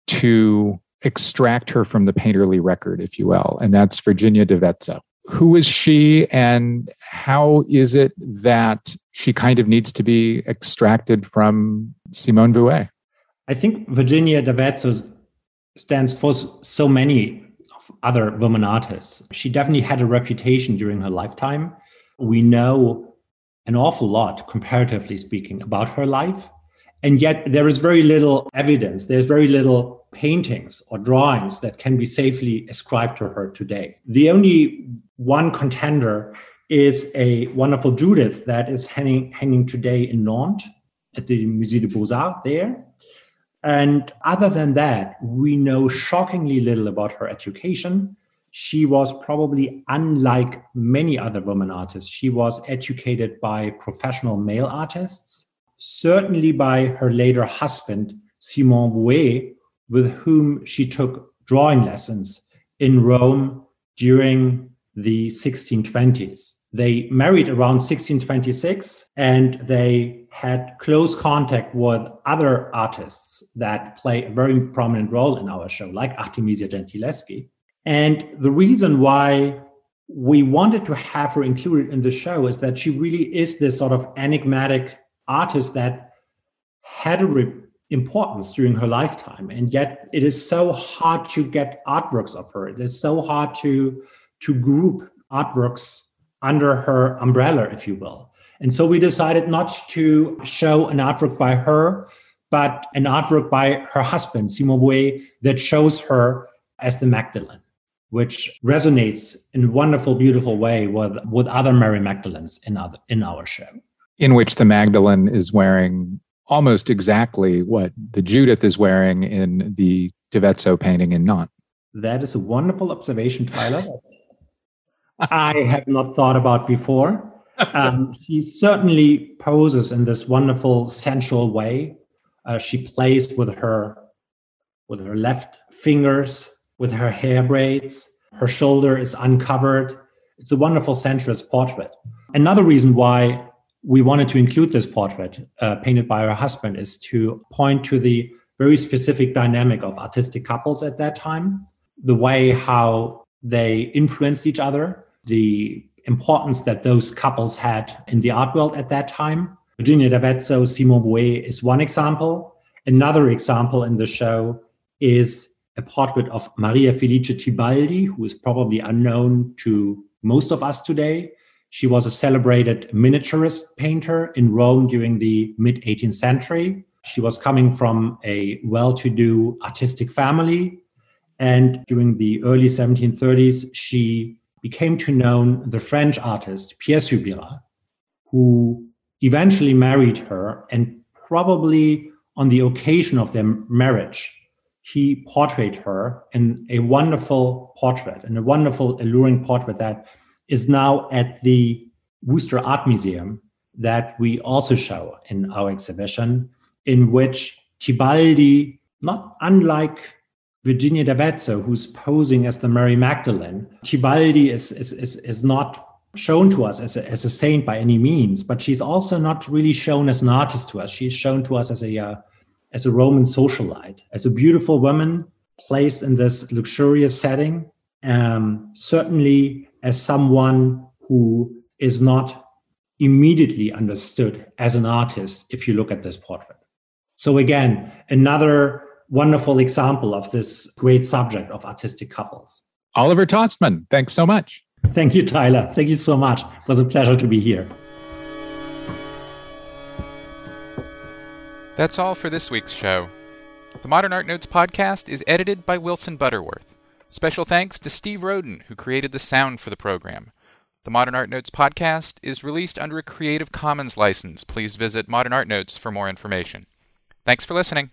to extract her from the painterly record, if you will, and that's Virginia da Vezzo. Who is she, and how is it that she kind of needs to be extracted from Simone Vouet? I think Virginia da Vezzo stands for so many other women artists. She definitely had a reputation during her lifetime. We know an awful lot, comparatively speaking, about her life. And yet there is very little evidence, there's very little paintings or drawings that can be safely ascribed to her today. The only one contender is a wonderful Judith that is hanging, hanging today in Nantes at the Musée des Beaux-Arts there. And other than that, we know shockingly little about her education. She was probably unlike many other women artists. She was educated by professional male artists certainly by her later husband, Simon Vouet, with whom she took drawing lessons in Rome during the 1620s. They married around 1626 and they had close contact with other artists that play a very prominent role in our show, like Artemisia Gentileschi. And the reason why we wanted to have her included in the show is that she really is this sort of enigmatic artist that had a re- importance during her lifetime and yet it is so hard to get artworks of her it is so hard to to group artworks under her umbrella if you will and so we decided not to show an artwork by her but an artwork by her husband simon Vouet that shows her as the magdalene which resonates in a wonderful beautiful way with with other mary magdalenes in other in our show in which the Magdalene is wearing almost exactly what the Judith is wearing in the da Vezzo painting in Nantes. That is a wonderful observation, Tyler. I have not thought about before. Um, she certainly poses in this wonderful sensual way. Uh, she plays with her with her left fingers, with her hair braids. Her shoulder is uncovered. It's a wonderful sensuous portrait. Another reason why we wanted to include this portrait uh, painted by her husband is to point to the very specific dynamic of artistic couples at that time, the way how they influenced each other, the importance that those couples had in the art world at that time. Virginia da Vezzo, Simone Vouet is one example. Another example in the show is a portrait of Maria Felice Tibaldi, who is probably unknown to most of us today. She was a celebrated miniaturist painter in Rome during the mid 18th century. She was coming from a well to do artistic family. And during the early 1730s, she became to know the French artist Pierre Subleyras, who eventually married her. And probably on the occasion of their marriage, he portrayed her in a wonderful portrait and a wonderful, alluring portrait that is now at the Worcester Art Museum that we also show in our exhibition, in which Tibaldi, not unlike Virginia da Vezzo, who's posing as the Mary Magdalene, Tibaldi is, is, is, is not shown to us as a, as a saint by any means, but she's also not really shown as an artist to us. She's shown to us as a, uh, as a Roman socialite, as a beautiful woman placed in this luxurious setting, um, certainly as someone who is not immediately understood as an artist if you look at this portrait. So, again, another wonderful example of this great subject of artistic couples. Oliver Tostmann, thanks so much. Thank you, Tyler. Thank you so much. It was a pleasure to be here. That's all for this week's show. The Modern Art Notes podcast is edited by Wilson Butterworth. Special thanks to Steve Roden, who created the sound for the program. The Modern Art Notes podcast is released under a Creative Commons license. Please visit Modern Art Notes for more information. Thanks for listening.